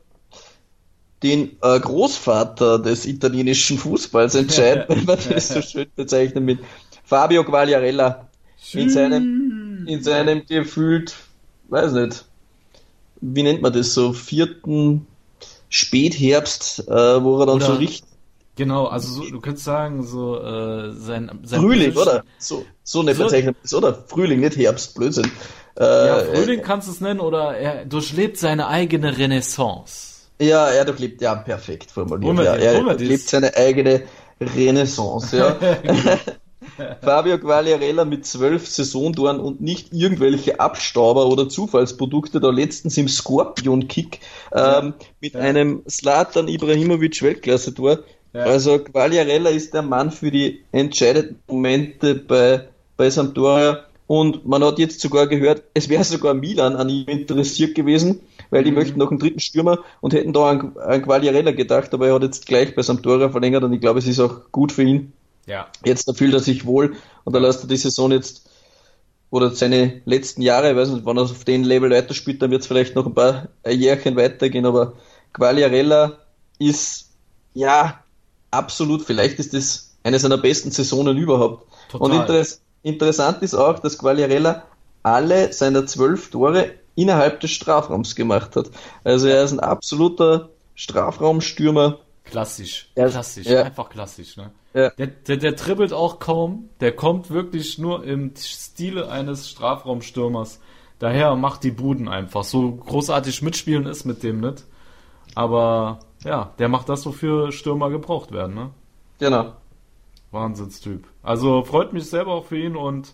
den äh, Großvater des italienischen Fußballs entscheiden, wenn man das so schön bezeichnet mit Fabio Quagliarella in seinem, in seinem gefühlt, weiß nicht, wie nennt man das so, vierten Spätherbst, äh, wo er dann oder, so richtig. Genau, also so, du könntest sagen, so äh, sein, sein Frühling, oder? So, so eine so, Bezeichnung ist, oder? Frühling, nicht Herbst, Blödsinn. Äh, ja, Frühling äh, kannst du es nennen, oder er durchlebt seine eigene Renaissance. Ja, er durchlebt, ja, perfekt formuliert. Ja, er durchlebt seine eigene Renaissance, ja. Fabio Quagliarella mit zwölf Saisontoren und nicht irgendwelche Abstauber oder Zufallsprodukte, da letztens im Scorpion-Kick ähm, mit ja. einem Slatan Ibrahimovic Weltklasse-Tor. Ja. Also Quagliarella ist der Mann für die entscheidenden Momente bei, bei Sampdoria Und man hat jetzt sogar gehört, es wäre sogar Milan an ihm interessiert gewesen, weil die mhm. möchten noch einen dritten Stürmer und hätten da an, an Quagliarella gedacht, aber er hat jetzt gleich bei Sampdoria verlängert und ich glaube, es ist auch gut für ihn. Ja. Jetzt da fühlt er sich wohl und da lässt er die Saison jetzt oder seine letzten Jahre, ich weiß nicht, wann er auf dem Level weiterspielt, dann wird es vielleicht noch ein paar Jährchen weitergehen, aber Quagliarella ist ja absolut, vielleicht ist das eine seiner besten Saisonen überhaupt. Total. Und interess interessant ist auch, dass Quagliarella alle seiner zwölf Tore innerhalb des Strafraums gemacht hat. Also er ist ein absoluter Strafraumstürmer. Klassisch, klassisch, ja. einfach klassisch. Ne? Ja. Der, der, der dribbelt auch kaum, der kommt wirklich nur im Stile eines Strafraumstürmers. Daher macht die Buden einfach. So großartig mitspielen ist mit dem nicht. Aber ja, der macht das, wofür Stürmer gebraucht werden, ne? Genau. Wahnsinnstyp. Also freut mich selber auch für ihn und.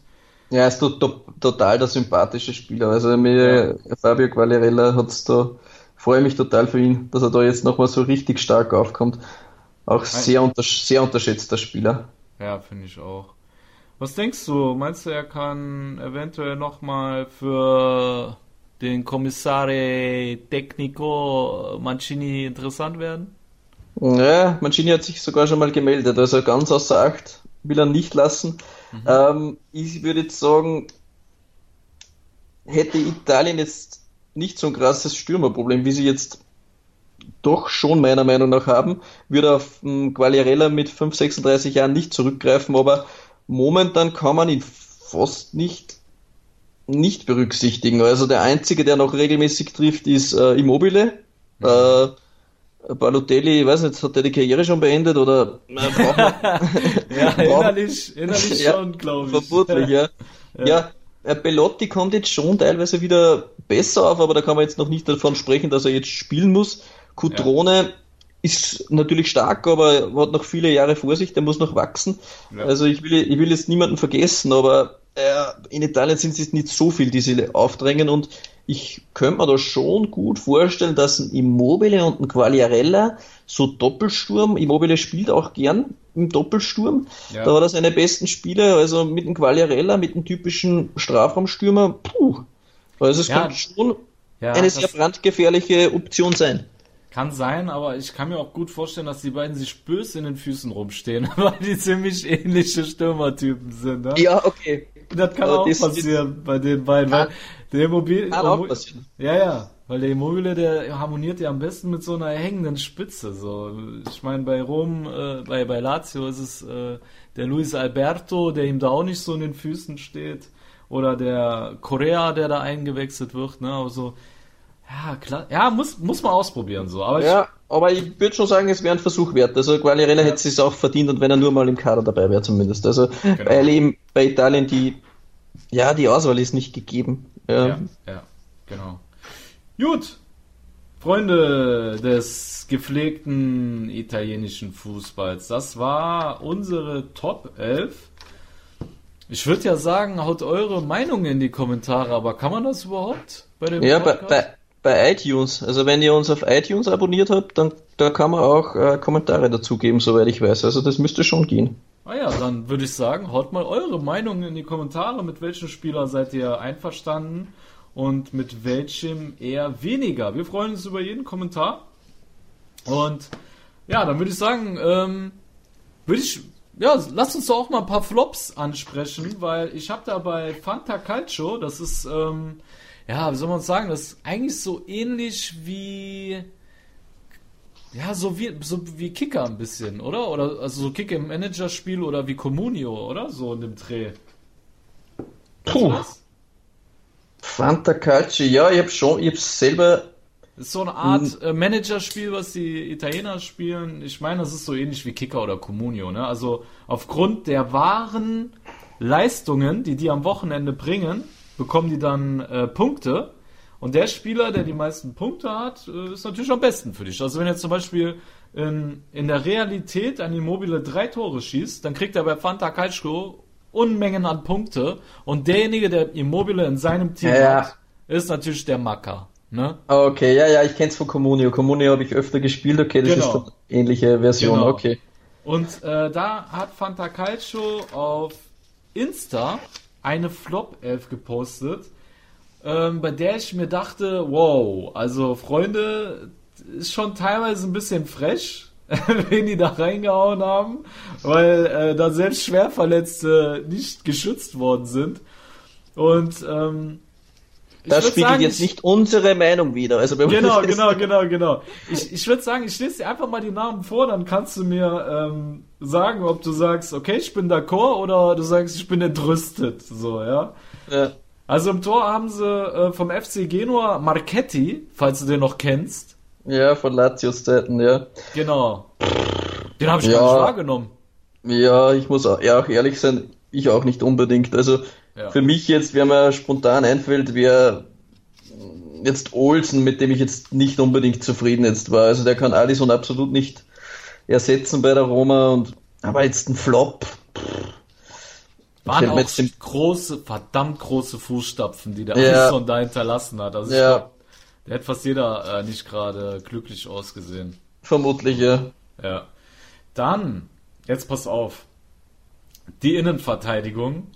Ja, ist to to total der sympathische Spieler. Also mir, ja. Fabio Quagliarella hat's da, freue mich total für ihn, dass er da jetzt nochmal so richtig stark aufkommt. Auch sehr, unter sehr unterschätzter Spieler. Ja, finde ich auch. Was denkst du? Meinst du, er kann eventuell nochmal für den Kommissare Tecnico Mancini interessant werden? Ja, Mancini hat sich sogar schon mal gemeldet, also ganz außer Acht will er nicht lassen. Mhm. Ähm, ich würde jetzt sagen, hätte Italien jetzt nicht so ein krasses Stürmerproblem, wie sie jetzt doch schon meiner Meinung nach haben, würde auf um, Quagliarella mit 5, 36 Jahren nicht zurückgreifen, aber momentan kann man ihn fast nicht nicht berücksichtigen. Also der einzige, der noch regelmäßig trifft, ist äh, Immobile. Mhm. Äh, Balotelli, ich weiß nicht, hat der die Karriere schon beendet oder Ja, innerlich, innerlich ja, schon, glaube ich. Vermutlich, ja. ja. ja. Äh, Belotti kommt jetzt schon teilweise wieder besser auf, aber da kann man jetzt noch nicht davon sprechen, dass er jetzt spielen muss. Cutrone ja. ist natürlich stark, aber hat noch viele Jahre vor sich, der muss noch wachsen. Ja. Also ich will, ich will jetzt niemanden vergessen, aber äh, in Italien sind es nicht so viel, die sie aufdrängen und ich könnte mir da schon gut vorstellen, dass ein Immobile und ein Quagliarella so Doppelsturm, Immobile spielt auch gern im Doppelsturm, ja. da war das seine besten Spiele, also mit dem Quagliarella, mit dem typischen Strafraumstürmer, puh, also es ja. könnte schon ja, eine sehr brandgefährliche Option sein. Kann sein, aber ich kann mir auch gut vorstellen, dass die beiden sich böse in den Füßen rumstehen, weil die ziemlich ähnliche Stürmertypen sind. Ne? Ja, okay. Das kann aber auch passieren bei den beiden, weil der Immobil kann auch passieren. Ja, ja, weil der Immobile, der harmoniert ja am besten mit so einer hängenden Spitze. So, ich meine, bei Rom, äh, bei bei Lazio ist es äh, der Luis Alberto, der ihm da auch nicht so in den Füßen steht, oder der Correa, der da eingewechselt wird. Ne, aber so ja, klar. Ja, muss, muss man ausprobieren so. Aber ja, aber ich würde schon sagen, es wäre ein Versuch wert. Also Quagliarella ja. hätte es auch verdient und wenn er nur mal im Kader dabei wäre zumindest. Also genau. weil eben bei Italien die ja die Auswahl ist nicht gegeben. Ja, ja, ja genau. Gut, Freunde des gepflegten italienischen Fußballs, das war unsere Top 11. Ich würde ja sagen, haut eure Meinung in die Kommentare, aber kann man das überhaupt bei dem Ja, bei, bei, bei iTunes. Also wenn ihr uns auf iTunes abonniert habt, dann da kann man auch äh, Kommentare dazugeben, soweit ich weiß. Also das müsste schon gehen. Ah ja, dann würde ich sagen, haut mal eure Meinung in die Kommentare. Mit welchem Spieler seid ihr einverstanden und mit welchem eher weniger? Wir freuen uns über jeden Kommentar. Und ja, dann würde ich sagen, ähm, würde ich ja, lasst uns doch auch mal ein paar Flops ansprechen, weil ich habe da bei Fanta Calcio, das ist ähm, ja, wie soll man sagen, das ist eigentlich so ähnlich wie ja, so wie so wie Kicker ein bisschen, oder? Oder also so Kicker im Managerspiel oder wie Comunio, oder? So in dem Dreh. Puh. Fanta Calcio, ja, ich habe schon, ich habe selber das ist so eine Art äh, Managerspiel, was die Italiener spielen. Ich meine, das ist so ähnlich wie Kicker oder Comunio, ne? Also aufgrund der wahren Leistungen, die die am Wochenende bringen, bekommen die dann äh, Punkte. Und der Spieler, der die meisten Punkte hat, äh, ist natürlich am besten für dich. Also wenn jetzt zum Beispiel in, in der Realität ein Immobile drei Tore schießt, dann kriegt er bei Fanta Calcio Unmengen an Punkte. Und derjenige, der Immobile in seinem Team ja, hat, ist natürlich der Macker. Ne? Okay, ja, ja, ich kenn's von Comunio. Comunio habe ich öfter gespielt, okay, das genau. ist eine ähnliche Version, genau. okay. Und äh, da hat Fanta Calcio auf Insta eine Flop-Elf gepostet, ähm, bei der ich mir dachte, wow, also Freunde, ist schon teilweise ein bisschen fresh, wen die da reingehauen haben, weil äh, da selbst Schwerverletzte nicht geschützt worden sind. Und ähm, das spiegelt sagen, jetzt nicht unsere Meinung wieder. Also genau, genau, genau, genau. Ich, ich würde sagen, ich lese dir einfach mal die Namen vor, dann kannst du mir ähm, sagen, ob du sagst, okay, ich bin d'accord oder du sagst, ich bin entrüstet. So, ja. ja. Also im Tor haben sie äh, vom FC Genua Marchetti, falls du den noch kennst. Ja, von Latios Zeiten, ja. Genau. Den habe ich ja, gar nicht wahrgenommen. Ja, ich muss auch, ja, auch ehrlich sein, ich auch nicht unbedingt. Also ja. für mich jetzt, wer mir spontan einfällt, wäre jetzt Olsen, mit dem ich jetzt nicht unbedingt zufrieden jetzt war. Also der kann Alison absolut nicht ersetzen bei der Roma und aber jetzt ein Flop. Waren auch große, verdammt große Fußstapfen, die der ja. Alisson da hinterlassen hat. Also ja. Glaub, der hat fast jeder äh, nicht gerade glücklich ausgesehen. Vermutlich, ja. Ja. Dann, jetzt pass auf. Die Innenverteidigung.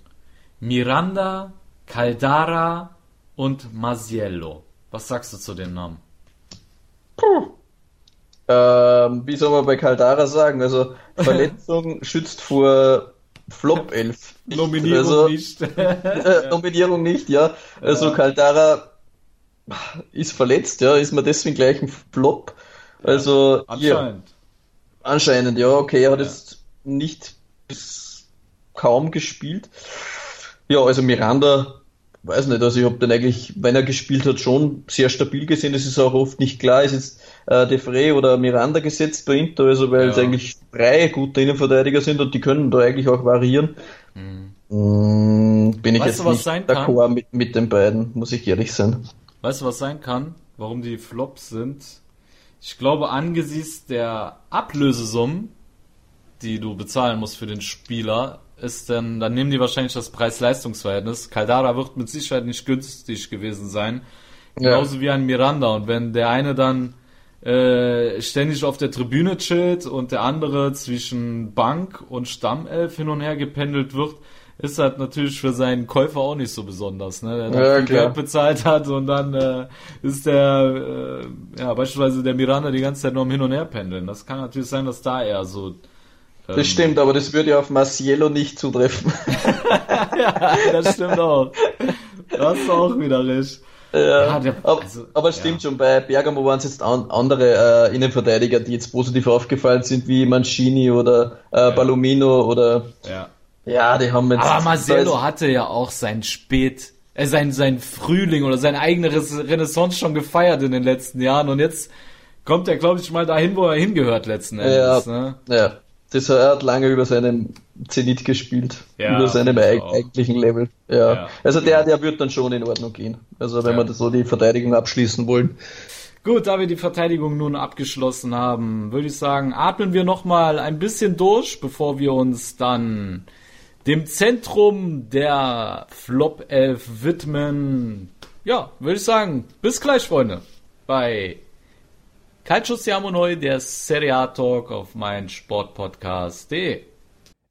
Miranda, Caldara und Masiello. Was sagst du zu den Namen? Puh. Ähm, wie soll man bei Caldara sagen? Also Verletzung schützt vor Flop 11. Nominierung also, nicht. äh, Nominierung nicht, ja. Also ja. Caldara ist verletzt, ja, ist man deswegen gleich ein Flop. Also anscheinend. Ja, anscheinend, ja, okay, er hat ja. jetzt nicht bis kaum gespielt. Ja, also Miranda weiß nicht, also ich habe den eigentlich, wenn er gespielt hat, schon sehr stabil gesehen. Es ist auch oft nicht klar, ist jetzt äh, De Frey oder Miranda gesetzt bei Inter, also weil ja. es eigentlich drei gute Innenverteidiger sind und die können da eigentlich auch variieren. Mhm. Mm, bin ich weißt jetzt du, nicht d'accord mit, mit den beiden, muss ich ehrlich sein. Weißt du, was sein kann? Warum die Flops sind? Ich glaube, angesichts der Ablösesummen, die du bezahlen musst für den Spieler, ist dann, dann nehmen die wahrscheinlich das Preis-Leistungs-Verhältnis. Caldara wird mit Sicherheit nicht günstig gewesen sein. Genauso ja. wie ein Miranda. Und wenn der eine dann äh, ständig auf der Tribüne chillt und der andere zwischen Bank und Stammelf hin und her gependelt wird, ist halt natürlich für seinen Käufer auch nicht so besonders, ne? Der ja, viel Geld bezahlt hat und dann äh, ist der, äh, ja, beispielsweise der Miranda die ganze Zeit nur am Hin und Her pendeln. Das kann natürlich sein, dass da eher so das ähm, stimmt, aber das würde ja auf Marciello nicht zutreffen. ja, das stimmt auch. Das ist auch wieder recht. Ja, ja der, aber, also, aber stimmt ja. schon, bei Bergamo waren es jetzt an, andere äh, Innenverteidiger, die jetzt positiv aufgefallen sind, wie Mancini oder äh. Palomino oder. Ja. Ja, die haben jetzt. Aber Marcelo hatte ja auch sein Spät, äh, sein, sein Frühling oder seine eigene Renaissance schon gefeiert in den letzten Jahren und jetzt kommt er, glaube ich, mal dahin, wo er hingehört letzten Endes. Ja, ne? ja. Das, er hat lange über seinem Zenit gespielt, ja, über seinem eigentlichen Level. Ja. ja. Also der, der wird dann schon in Ordnung gehen. Also wenn ja. wir so die Verteidigung abschließen wollen. Gut, da wir die Verteidigung nun abgeschlossen haben, würde ich sagen, atmen wir nochmal ein bisschen durch, bevor wir uns dann dem Zentrum der Flop 11 widmen. Ja, würde ich sagen, bis gleich, Freunde, bei Calcio Siamo Noi, der Serie A Talk auf mein Sportpodcast.de.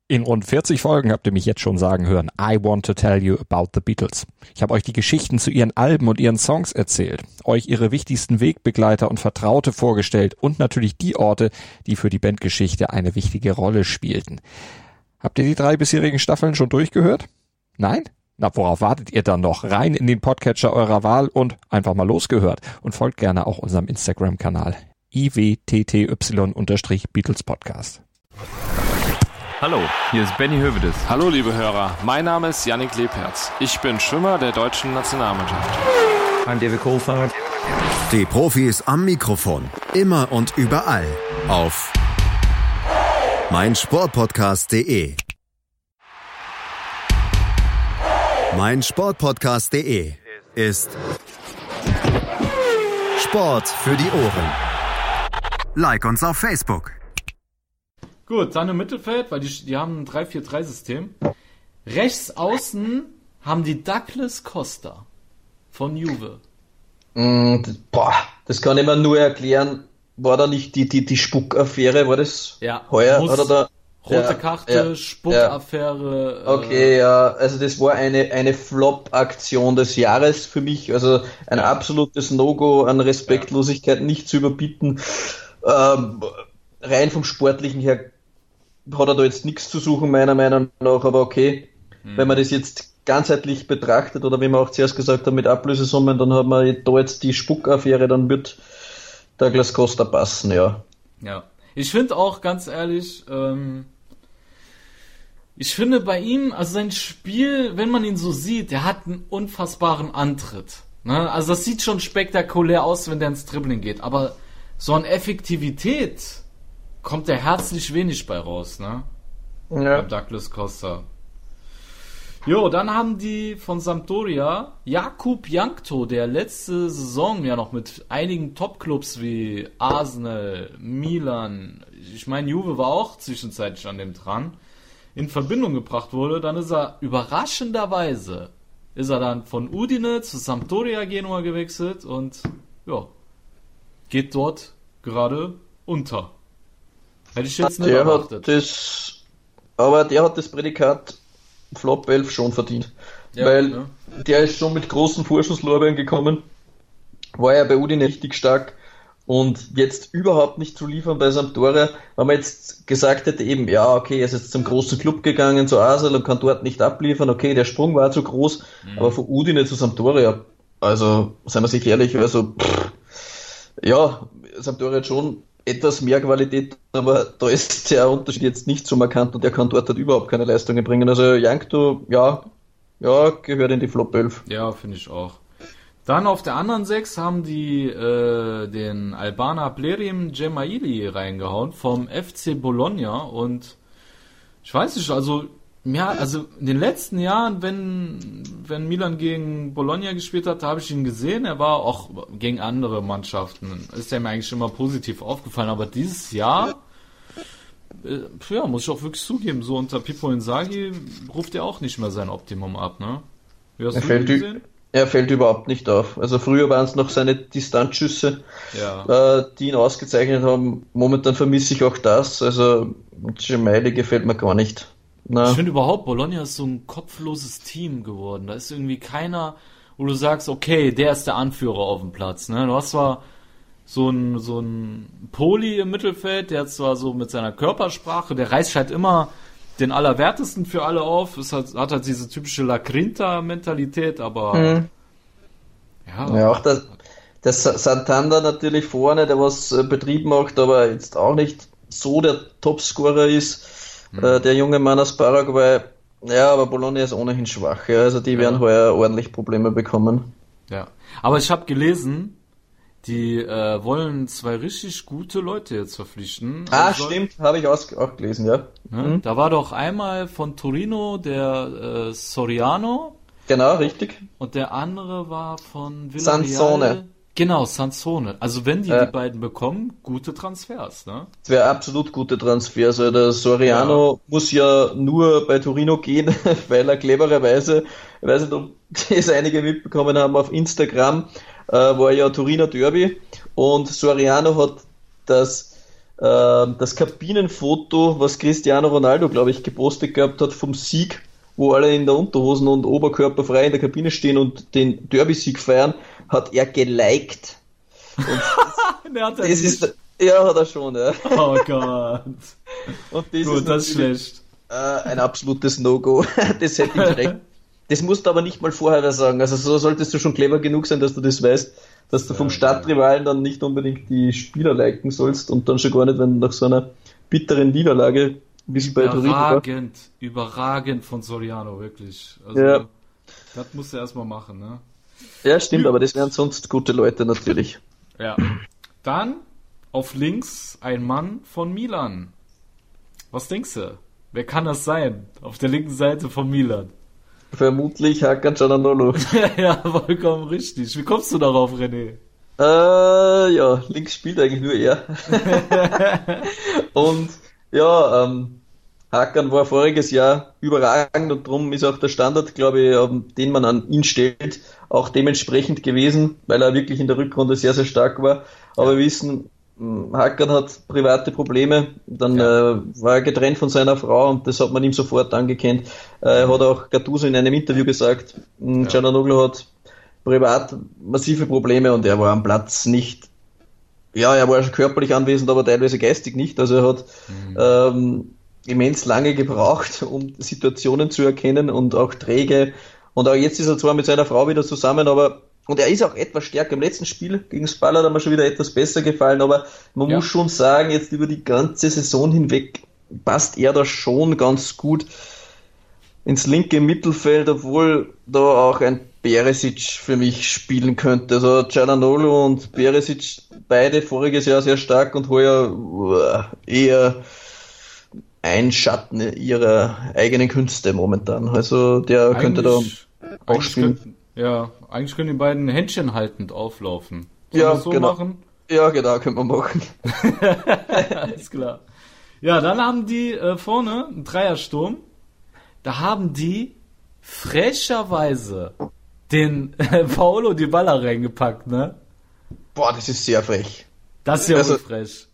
In rund 40 Folgen habt ihr mich jetzt schon sagen hören, I want to tell you about the Beatles. Ich habe euch die Geschichten zu ihren Alben und ihren Songs erzählt, euch ihre wichtigsten Wegbegleiter und Vertraute vorgestellt und natürlich die Orte, die für die Bandgeschichte eine wichtige Rolle spielten. Habt ihr die drei bisherigen Staffeln schon durchgehört? Nein? Na, worauf wartet ihr dann noch? Rein in den Podcatcher eurer Wahl und einfach mal losgehört. Und folgt gerne auch unserem Instagram-Kanal iwtty-Beatles Podcast. Hallo, hier ist Benny Hövedes. Hallo liebe Hörer, mein Name ist Yannick Lebherz. Ich bin Schwimmer der deutschen Nationalmannschaft. I'm David Coulthard. Die Profis am Mikrofon, immer und überall auf meinsportpodcast.de mein Sportpodcast.de ist Sport für die Ohren. Like uns auf Facebook. Gut, dann im Mittelfeld, weil die, die haben ein 3-4-3-System. Rechts außen haben die Douglas Costa von Juve. Mm, boah, das kann ich mir nur erklären. War da nicht die, die, die Spuckaffäre, war das ja, heuer? Muss, oder da Rote ja, Karte, ja, Spuckaffäre. Ja. Okay, äh, ja, also das war eine, eine Flop-Aktion des Jahres für mich. Also ein absolutes No-Go an Respektlosigkeit nicht zu überbieten. Ähm, rein vom Sportlichen her hat er da jetzt nichts zu suchen, meiner Meinung nach, aber okay, hm. wenn man das jetzt ganzheitlich betrachtet oder wie wir auch zuerst gesagt haben mit Ablösesummen, dann hat man da jetzt die Spuckaffäre, dann wird Douglas Costa passen, ja. Ja. Ich finde auch ganz ehrlich, ähm, ich finde bei ihm, also sein Spiel, wenn man ihn so sieht, der hat einen unfassbaren Antritt. Ne? Also das sieht schon spektakulär aus, wenn der ins Dribbling geht, aber so an Effektivität kommt der herzlich wenig bei raus, ne? Ja. Bei Douglas Costa. Jo, dann haben die von Sampdoria Jakub Jankto, der letzte Saison ja noch mit einigen Topclubs wie Arsenal, Milan, ich meine Juve war auch zwischenzeitlich an dem dran, in Verbindung gebracht wurde. Dann ist er überraschenderweise ist er dann von Udine zu Sampdoria Genua gewechselt und ja, geht dort gerade unter. Hätte ich jetzt nicht der erwartet. Das, aber der hat das Prädikat Flop 11 schon verdient. Ja, weil ja. der ist schon mit großen Vorschusslorbeeren gekommen, war ja bei Udine richtig stark und jetzt überhaupt nicht zu liefern bei Sampdoria, wenn man jetzt gesagt hätte eben, ja, okay, er ist jetzt zum großen Club gegangen, zu Arsenal und kann dort nicht abliefern, okay, der Sprung war zu groß, mhm. aber von Udine zu Sampdoria, also, seien wir sich ehrlich, also, pff, ja, Sampdoria hat schon etwas mehr Qualität, aber da ist der Unterschied jetzt nicht so markant und er kann dort halt überhaupt keine Leistungen bringen. Also Jankto, ja, ja, gehört in die Flop 11. Ja, finde ich auch. Dann auf der anderen 6 haben die äh, den Albaner Plerim Gemaili reingehauen vom FC Bologna und ich weiß nicht, also ja, also in den letzten Jahren, wenn, wenn Milan gegen Bologna gespielt hat, habe ich ihn gesehen. Er war auch gegen andere Mannschaften. Ist er mir eigentlich immer positiv aufgefallen. Aber dieses Jahr, äh, ja, muss ich auch wirklich zugeben, so unter Pippo Inzaghi ruft er auch nicht mehr sein Optimum ab, ne? Wie hast er du ihn gesehen? Er fällt überhaupt nicht auf. Also früher waren es noch seine Distanzschüsse, ja. äh, die ihn ausgezeichnet haben. Momentan vermisse ich auch das. Also Gemelli gefällt mir gar nicht. Na. Ich finde überhaupt, Bologna ist so ein kopfloses Team geworden. Da ist irgendwie keiner, wo du sagst, okay, der ist der Anführer auf dem Platz. Ne? Du hast zwar so ein, so ein Poli im Mittelfeld, der zwar so mit seiner Körpersprache, der reißt halt immer den Allerwertesten für alle auf. Es hat, hat halt diese typische La Grinta-Mentalität, aber. Mhm. Ja, ja, auch das, das Santander natürlich vorne, der was äh, Betrieb macht, aber jetzt auch nicht so der Topscorer ist. Mhm. Äh, der junge Mann aus Paraguay, ja, aber Bologna ist ohnehin schwach. Ja, also die werden heuer ordentlich Probleme bekommen. Ja, aber ich habe gelesen, die äh, wollen zwei richtig gute Leute jetzt verpflichten. Ah, also stimmt, habe ich auch, auch, gelesen, ja. Ne? Mhm. Da war doch einmal von Torino der äh, Soriano. Genau, richtig. Und der andere war von Villarreal. Sansone. Genau, Sansone. Also wenn die ja. die beiden bekommen, gute Transfers, ne? Das wäre absolut gute Transfers. Also der Soriano ja. muss ja nur bei Torino gehen, weil er clevererweise, ich weiß nicht, ob das einige mitbekommen haben, auf Instagram äh, war ja Torino Derby und Soriano hat das äh, das Kabinenfoto, was Cristiano Ronaldo, glaube ich, gepostet gehabt hat vom Sieg wo alle in der Unterhosen und Oberkörper frei in der Kabine stehen und den Derby-Sieg feiern, hat er geliked. Und das, das ist, ja, hat er schon, ja. Oh Gott. Und das Gut, ist, das ist schlecht. Äh, ein absolutes No-Go. das hätte ich recht. Das musst du aber nicht mal vorher sagen. Also so solltest du schon clever genug sein, dass du das weißt, dass du vom Stadtrivalen dann nicht unbedingt die Spieler liken sollst und dann schon gar nicht, wenn nach so einer bitteren Niederlage wie bei Überragend, überragend von Soriano, wirklich. Also, ja. das musst du erstmal machen, ne? Ja, stimmt, aber das wären sonst gute Leute natürlich. Ja. Dann auf links ein Mann von Milan. Was denkst du? Wer kann das sein? Auf der linken Seite von Milan. Vermutlich Hakan Cananolo. ja, vollkommen richtig. Wie kommst du darauf, René? Äh, ja, links spielt eigentlich nur er. Und ja, ähm, Hakan war voriges Jahr überragend und darum ist auch der Standard, glaube ich, den man an ihn stellt, auch dementsprechend gewesen, weil er wirklich in der Rückrunde sehr, sehr stark war. Aber wir wissen, Hackern hat private Probleme, dann ja. äh, war er getrennt von seiner Frau und das hat man ihm sofort angekennt. Äh, er hat auch Gattuso in einem Interview gesagt, ja. Giananoglu hat privat massive Probleme und er war am Platz nicht, ja, er war schon körperlich anwesend, aber teilweise geistig nicht. Also er hat mhm. ähm, immens lange gebraucht, um Situationen zu erkennen und auch träge. Und auch jetzt ist er zwar mit seiner Frau wieder zusammen, aber und er ist auch etwas stärker. Im letzten Spiel gegen Spalla hat er mir schon wieder etwas besser gefallen, aber man ja. muss schon sagen, jetzt über die ganze Saison hinweg passt er da schon ganz gut ins linke Mittelfeld, obwohl da auch ein Beresic für mich spielen könnte. Also Cialanolo und Beresic beide voriges Jahr sehr stark und heuer eher ein Schatten ihrer eigenen Künste momentan. Also der eigentlich, könnte da auch spielen. Könnten, ja, eigentlich können die beiden Händchen haltend auflaufen. Sollen ja, so genau. Machen? Ja, genau, können wir machen. Alles klar. Ja, dann haben die äh, vorne einen Dreiersturm. Da haben die frecherweise den äh, Paolo Di Balla reingepackt, ne? Boah, das ist sehr frech. Das ist ja also, frech.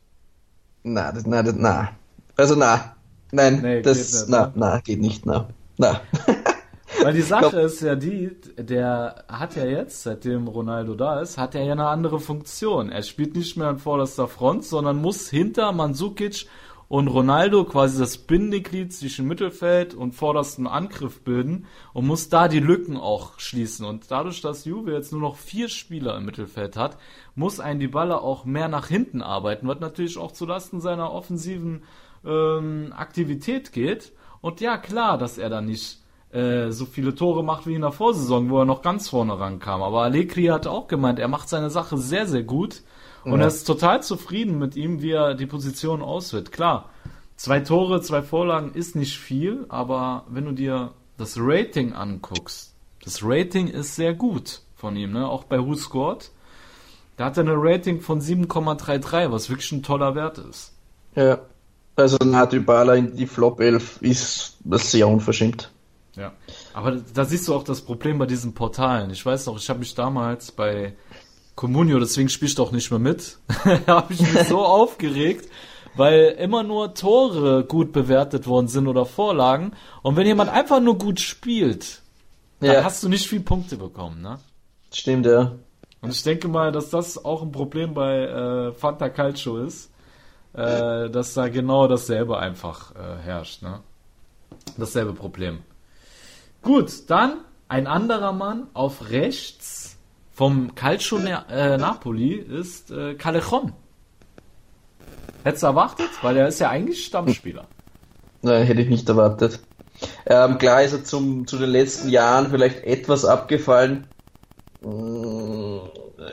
Na, das, na, das, na. Also na, nein, nee, das, nicht, na, ne? na, geht nicht, na, na. Weil die Sache Glaub, ist ja die, der hat ja jetzt, seitdem Ronaldo da ist, hat er ja eine andere Funktion. Er spielt nicht mehr an vorderster Front, sondern muss hinter Mandzukic und Ronaldo quasi das Bindeglied zwischen Mittelfeld und vordersten Angriff bilden und muss da die Lücken auch schließen. Und dadurch, dass Juve jetzt nur noch vier Spieler im Mittelfeld hat, muss ein Dybala auch mehr nach hinten arbeiten, was natürlich auch zulasten seiner offensiven ähm, Aktivität geht. Und ja, klar, dass er da nicht äh, so viele Tore macht wie in der Vorsaison, wo er noch ganz vorne rankam. Aber Allegri hat auch gemeint, er macht seine Sache sehr, sehr gut. Und ja. er ist total zufrieden mit ihm, wie er die Position auswählt. Klar, zwei Tore, zwei Vorlagen ist nicht viel, aber wenn du dir das Rating anguckst, das Rating ist sehr gut von ihm, ne? auch bei Who Scored. Da hat er eine Rating von 7,33, was wirklich ein toller Wert ist. Ja, also Nadybala in die Flop 11 ist das sehr unverschämt. Ja, aber da siehst du auch das Problem bei diesen Portalen. Ich weiß noch, ich habe mich damals bei Comunio, deswegen spiele ich doch nicht mehr mit. habe ich mich so aufgeregt, weil immer nur Tore gut bewertet worden sind oder Vorlagen. Und wenn jemand einfach nur gut spielt, dann ja. hast du nicht viel Punkte bekommen, ne? Stimmt, ja. Und ich denke mal, dass das auch ein Problem bei äh, Fanta Calcio ist, äh, dass da genau dasselbe einfach äh, herrscht, ne? Dasselbe Problem. Gut, dann ein anderer Mann auf rechts vom Calcio äh, Napoli ist äh, Callejon. Hättest du erwartet? Weil er ist ja eigentlich Stammspieler. Nein, hätte ich nicht erwartet. Ähm, klar ist er zum, zu den letzten Jahren vielleicht etwas abgefallen.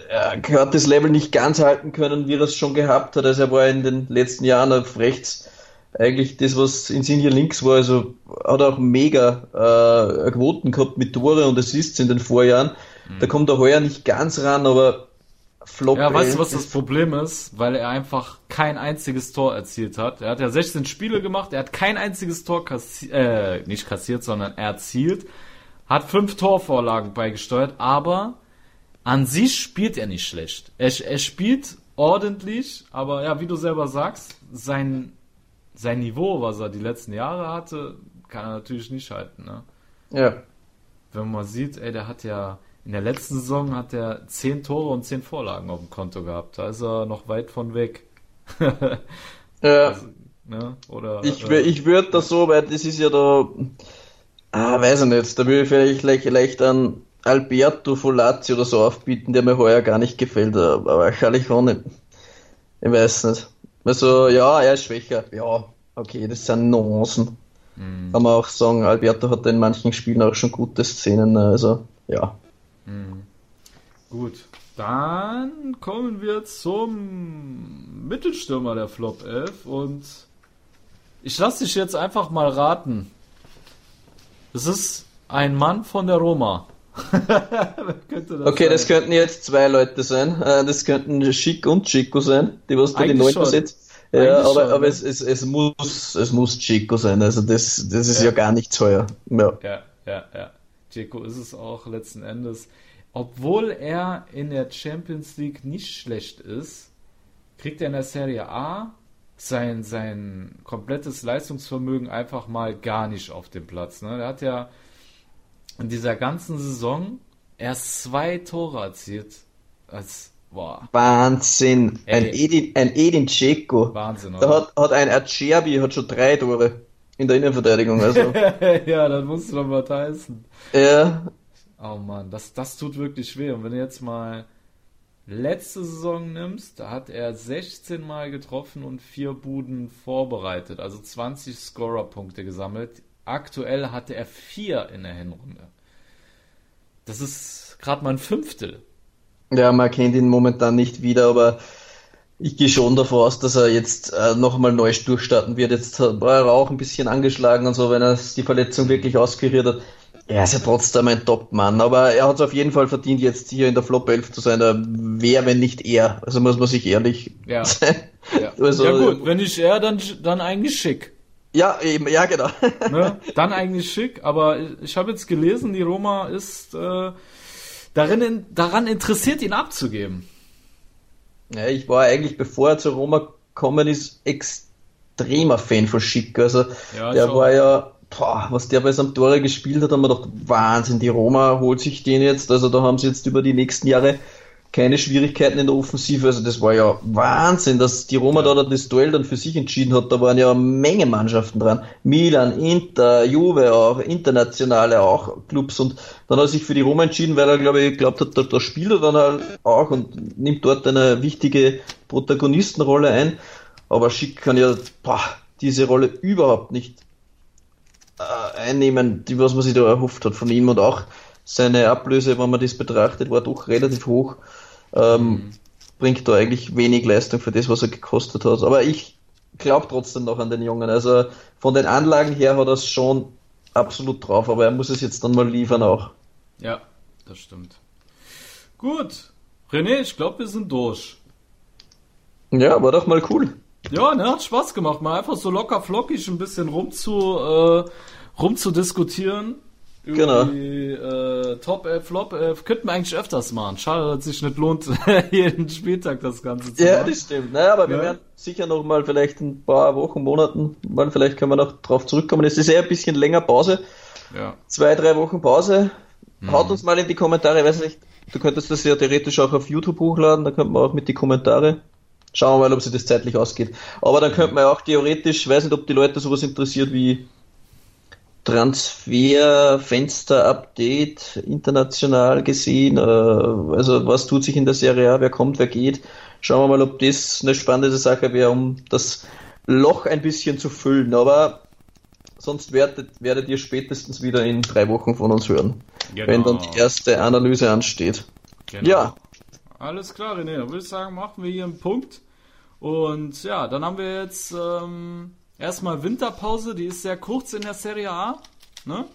Er hat das Level nicht ganz halten können, wie er es schon gehabt hat. Also er war in den letzten Jahren auf rechts eigentlich das, was in Insigne links war. Also hat er auch mega äh, Quoten gehabt mit Tore und Assists in den Vorjahren. Mhm. Da kommt er heuer nicht ganz ran, aber Flop. Ja, weißt du, was das Problem ist? Weil er einfach kein einziges Tor erzielt hat. Er hat ja 16 Spiele gemacht, er hat kein einziges Tor kassiert, äh, nicht kassiert, sondern erzielt. Hat fünf Torvorlagen beigesteuert, aber an sich spielt er nicht schlecht. Er, er spielt ordentlich, aber ja, wie du selber sagst, sein, sein Niveau, was er die letzten Jahre hatte, kann er natürlich nicht halten, ne? Ja. Wenn man sieht, ey, der hat ja in der letzten Saison hat er zehn Tore und zehn Vorlagen auf dem Konto gehabt. Da ist er noch weit von weg. ja. Also, ne? Oder, ich, äh, ich würde das so, weil das ist ja da, ah, weiß ich nicht, da würde ich vielleicht leicht an Alberto Folazzi oder so aufbieten, der mir heuer gar nicht gefällt, aber wahrscheinlich auch nicht. Ich weiß nicht. Also, ja, er ist schwächer. Ja, okay, das sind Nuancen. Mhm. Kann man auch sagen, Alberto hat in manchen Spielen auch schon gute Szenen, also, ja. Mhm. Gut, dann kommen wir zum Mittelstürmer der Flop 11 und ich lasse dich jetzt einfach mal raten. Es ist ein Mann von der Roma. Das okay, sein? das könnten jetzt zwei Leute sein. Äh, das könnten Schick und Chico sein, die was da die neuen besetzt. Ja, aber, schon, aber ne? es, es, es, muss, es muss Chico sein. Also das, das ist ja, ja gar nicht teuer. Ja, ja, ja. ja. Dzeko ist es auch letzten Endes. Obwohl er in der Champions League nicht schlecht ist, kriegt er in der Serie A sein, sein komplettes Leistungsvermögen einfach mal gar nicht auf dem Platz. Ne? Der hat ja in dieser ganzen Saison erst zwei Tore erzielt. Als, boah. Wahnsinn. Ein Edin, ein Edin Dzeko. Wahnsinn, oder? Da hat, hat ein Acerbi hat schon drei Tore in der Innenverteidigung. Also. ja, dann musst du doch mal heißen. Ja. Oh Mann, das, das tut wirklich weh. Und wenn du jetzt mal letzte Saison nimmst, da hat er 16 Mal getroffen und vier Buden vorbereitet, also 20 Scorer-Punkte gesammelt. Aktuell hatte er vier in der Hinrunde. Das ist gerade mal ein Fünftel. Ja, man kennt ihn momentan nicht wieder, aber ich gehe schon davon aus, dass er jetzt äh, noch einmal neu durchstarten wird. Jetzt war er auch ein bisschen angeschlagen und so, wenn er die Verletzung wirklich auskuriert hat. Er ist ja trotzdem ein Top-Mann, aber er hat es auf jeden Fall verdient, jetzt hier in der Flop 11 zu sein. Wer, wenn nicht er? Also muss man sich ehrlich ja. sein. Ja. Also, ja gut, wenn nicht er, dann, dann eigentlich schick. Ja, eben, ja genau. ne? Dann eigentlich schick, aber ich habe jetzt gelesen, die Roma ist äh, darin, daran interessiert, ihn abzugeben. Ja, ich war eigentlich, bevor er zu Roma gekommen ist, extremer Fan von Schick. Also ja, der war ja boah, was der bei Sampdoria gespielt hat, haben wir gedacht, Wahnsinn, die Roma holt sich den jetzt. Also da haben sie jetzt über die nächsten Jahre keine Schwierigkeiten in der Offensive. Also das war ja Wahnsinn, dass die Roma da das Duell dann für sich entschieden hat. Da waren ja eine Menge Mannschaften dran. Milan, Inter, Juve auch, internationale auch Clubs. Und dann hat er sich für die Roma entschieden, weil er, glaube ich, glaubt hat, da, da spielt er dann halt auch und nimmt dort eine wichtige Protagonistenrolle ein. Aber Schick kann ja boah, diese Rolle überhaupt nicht äh, einnehmen, die was man sich da erhofft hat von ihm und auch seine Ablöse, wenn man das betrachtet, war doch relativ hoch. Ähm, mhm. Bringt da eigentlich wenig Leistung für das, was er gekostet hat. Aber ich glaube trotzdem noch an den Jungen. Also von den Anlagen her hat er es schon absolut drauf, aber er muss es jetzt dann mal liefern auch. Ja, das stimmt. Gut. René, ich glaube, wir sind durch. Ja, war doch mal cool. Ja, ne, hat Spaß gemacht, mal einfach so locker flockig ein bisschen rum zu, äh, rum zu diskutieren. Genau. Äh, Top 11, Flop 11 könnten wir eigentlich öfters machen. Schade, dass es sich nicht lohnt, jeden Spieltag das Ganze zu ja, machen. Ja, das stimmt. Naja, aber wir ja. werden sicher noch mal vielleicht ein paar Wochen, Monaten, mal vielleicht können wir noch drauf zurückkommen. Es ist eher ein bisschen länger Pause. Ja. Zwei, drei Wochen Pause. Mhm. Haut uns mal in die Kommentare, weiß nicht, du könntest das ja theoretisch auch auf YouTube hochladen, da könnte man auch mit die Kommentare Schauen wir mal, ob sich das zeitlich ausgeht. Aber dann könnte man ja auch theoretisch, weiß nicht, ob die Leute sowas interessiert wie Transfer, Fenster, Update, international gesehen, äh, also was tut sich in der Serie A, wer kommt, wer geht. Schauen wir mal, ob das eine spannende Sache wäre, um das Loch ein bisschen zu füllen. Aber sonst werdet, werdet ihr spätestens wieder in drei Wochen von uns hören, genau. wenn dann die erste Analyse ansteht. Genau. Ja. Alles klar, René. Dann würde ich sagen, machen wir hier einen Punkt. Und ja, dann haben wir jetzt ähm, erstmal Winterpause, die ist sehr kurz in der Serie A. Ne?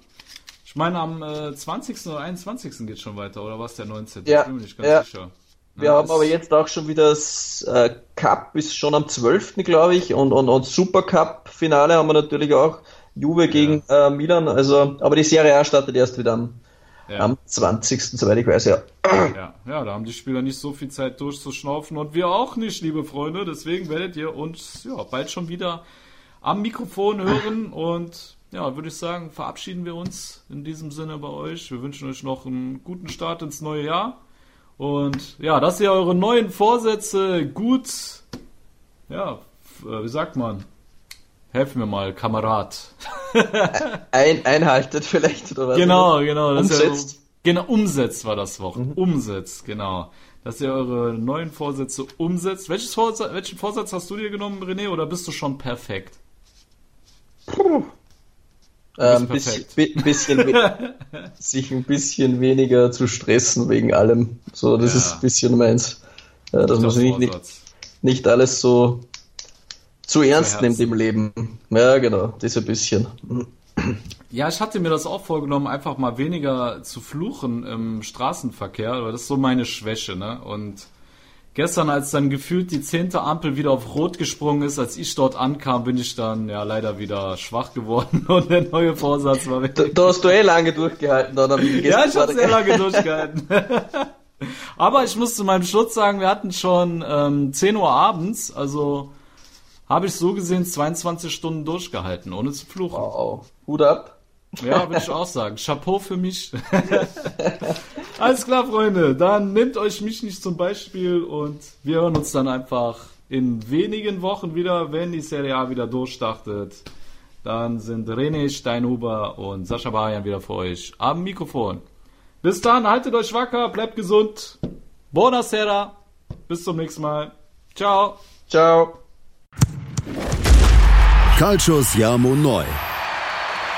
Ich meine, am äh, 20. oder 21. geht schon weiter, oder was der 19. Ja, ich bin mir nicht ganz ja. sicher. Wir ja, haben aber jetzt auch schon wieder das äh, Cup ist schon am 12. glaube ich und, und, und Super Cup Finale haben wir natürlich auch. Juve gegen ja. äh, Milan, also aber die Serie A startet erst wieder am ja. Am 20. soweit ich weiß, ja. ja. Ja, da haben die Spieler nicht so viel Zeit durchzuschnaufen und wir auch nicht, liebe Freunde. Deswegen werdet ihr uns ja, bald schon wieder am Mikrofon hören und ja, würde ich sagen, verabschieden wir uns in diesem Sinne bei euch. Wir wünschen euch noch einen guten Start ins neue Jahr. Und ja, dass ihr eure neuen Vorsätze gut, ja, äh, wie sagt man, Helfen wir mal, Kamerad. Ein, einhaltet vielleicht, oder was? Genau, genau. Umsetzt. Ja, genau, umsetzt war das Wort. Mhm. Umsetzt, genau. Dass ihr eure neuen Vorsätze umsetzt. Welches Vorsatz, welchen Vorsatz hast du dir genommen, René, oder bist du schon perfekt? Ähm, bisschen, bisschen sich ein bisschen weniger zu stressen wegen allem. So, das ja. ist ein bisschen meins. Ja, dass man sich nicht, nicht alles so zu ernst nimmt im Leben. Ja, genau, das ein bisschen. Ja, ich hatte mir das auch vorgenommen, einfach mal weniger zu fluchen im Straßenverkehr, aber das ist so meine Schwäche, ne? Und gestern, als dann gefühlt die zehnte Ampel wieder auf Rot gesprungen ist, als ich dort ankam, bin ich dann ja leider wieder schwach geworden und der neue Vorsatz war weg. Da, da hast du eh lange durchgehalten, dann. Ja, ich habe sehr lange durchgehalten. Aber ich muss zu meinem Schutz sagen, wir hatten schon ähm, 10 Uhr abends, also habe ich so gesehen 22 Stunden durchgehalten, ohne zu fluchen. Wow. Hut ab. Ja, würde ich auch sagen. Chapeau für mich. Alles klar, Freunde. Dann nehmt euch mich nicht zum Beispiel und wir hören uns dann einfach in wenigen Wochen wieder, wenn die Serie A wieder durchstartet. Dann sind René Steinhuber und Sascha Barian wieder für euch am Mikrofon. Bis dann, haltet euch wacker, bleibt gesund. Buonasera. Bis zum nächsten Mal. Ciao. Ciao. Calcius Siamo Neu.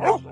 Oh!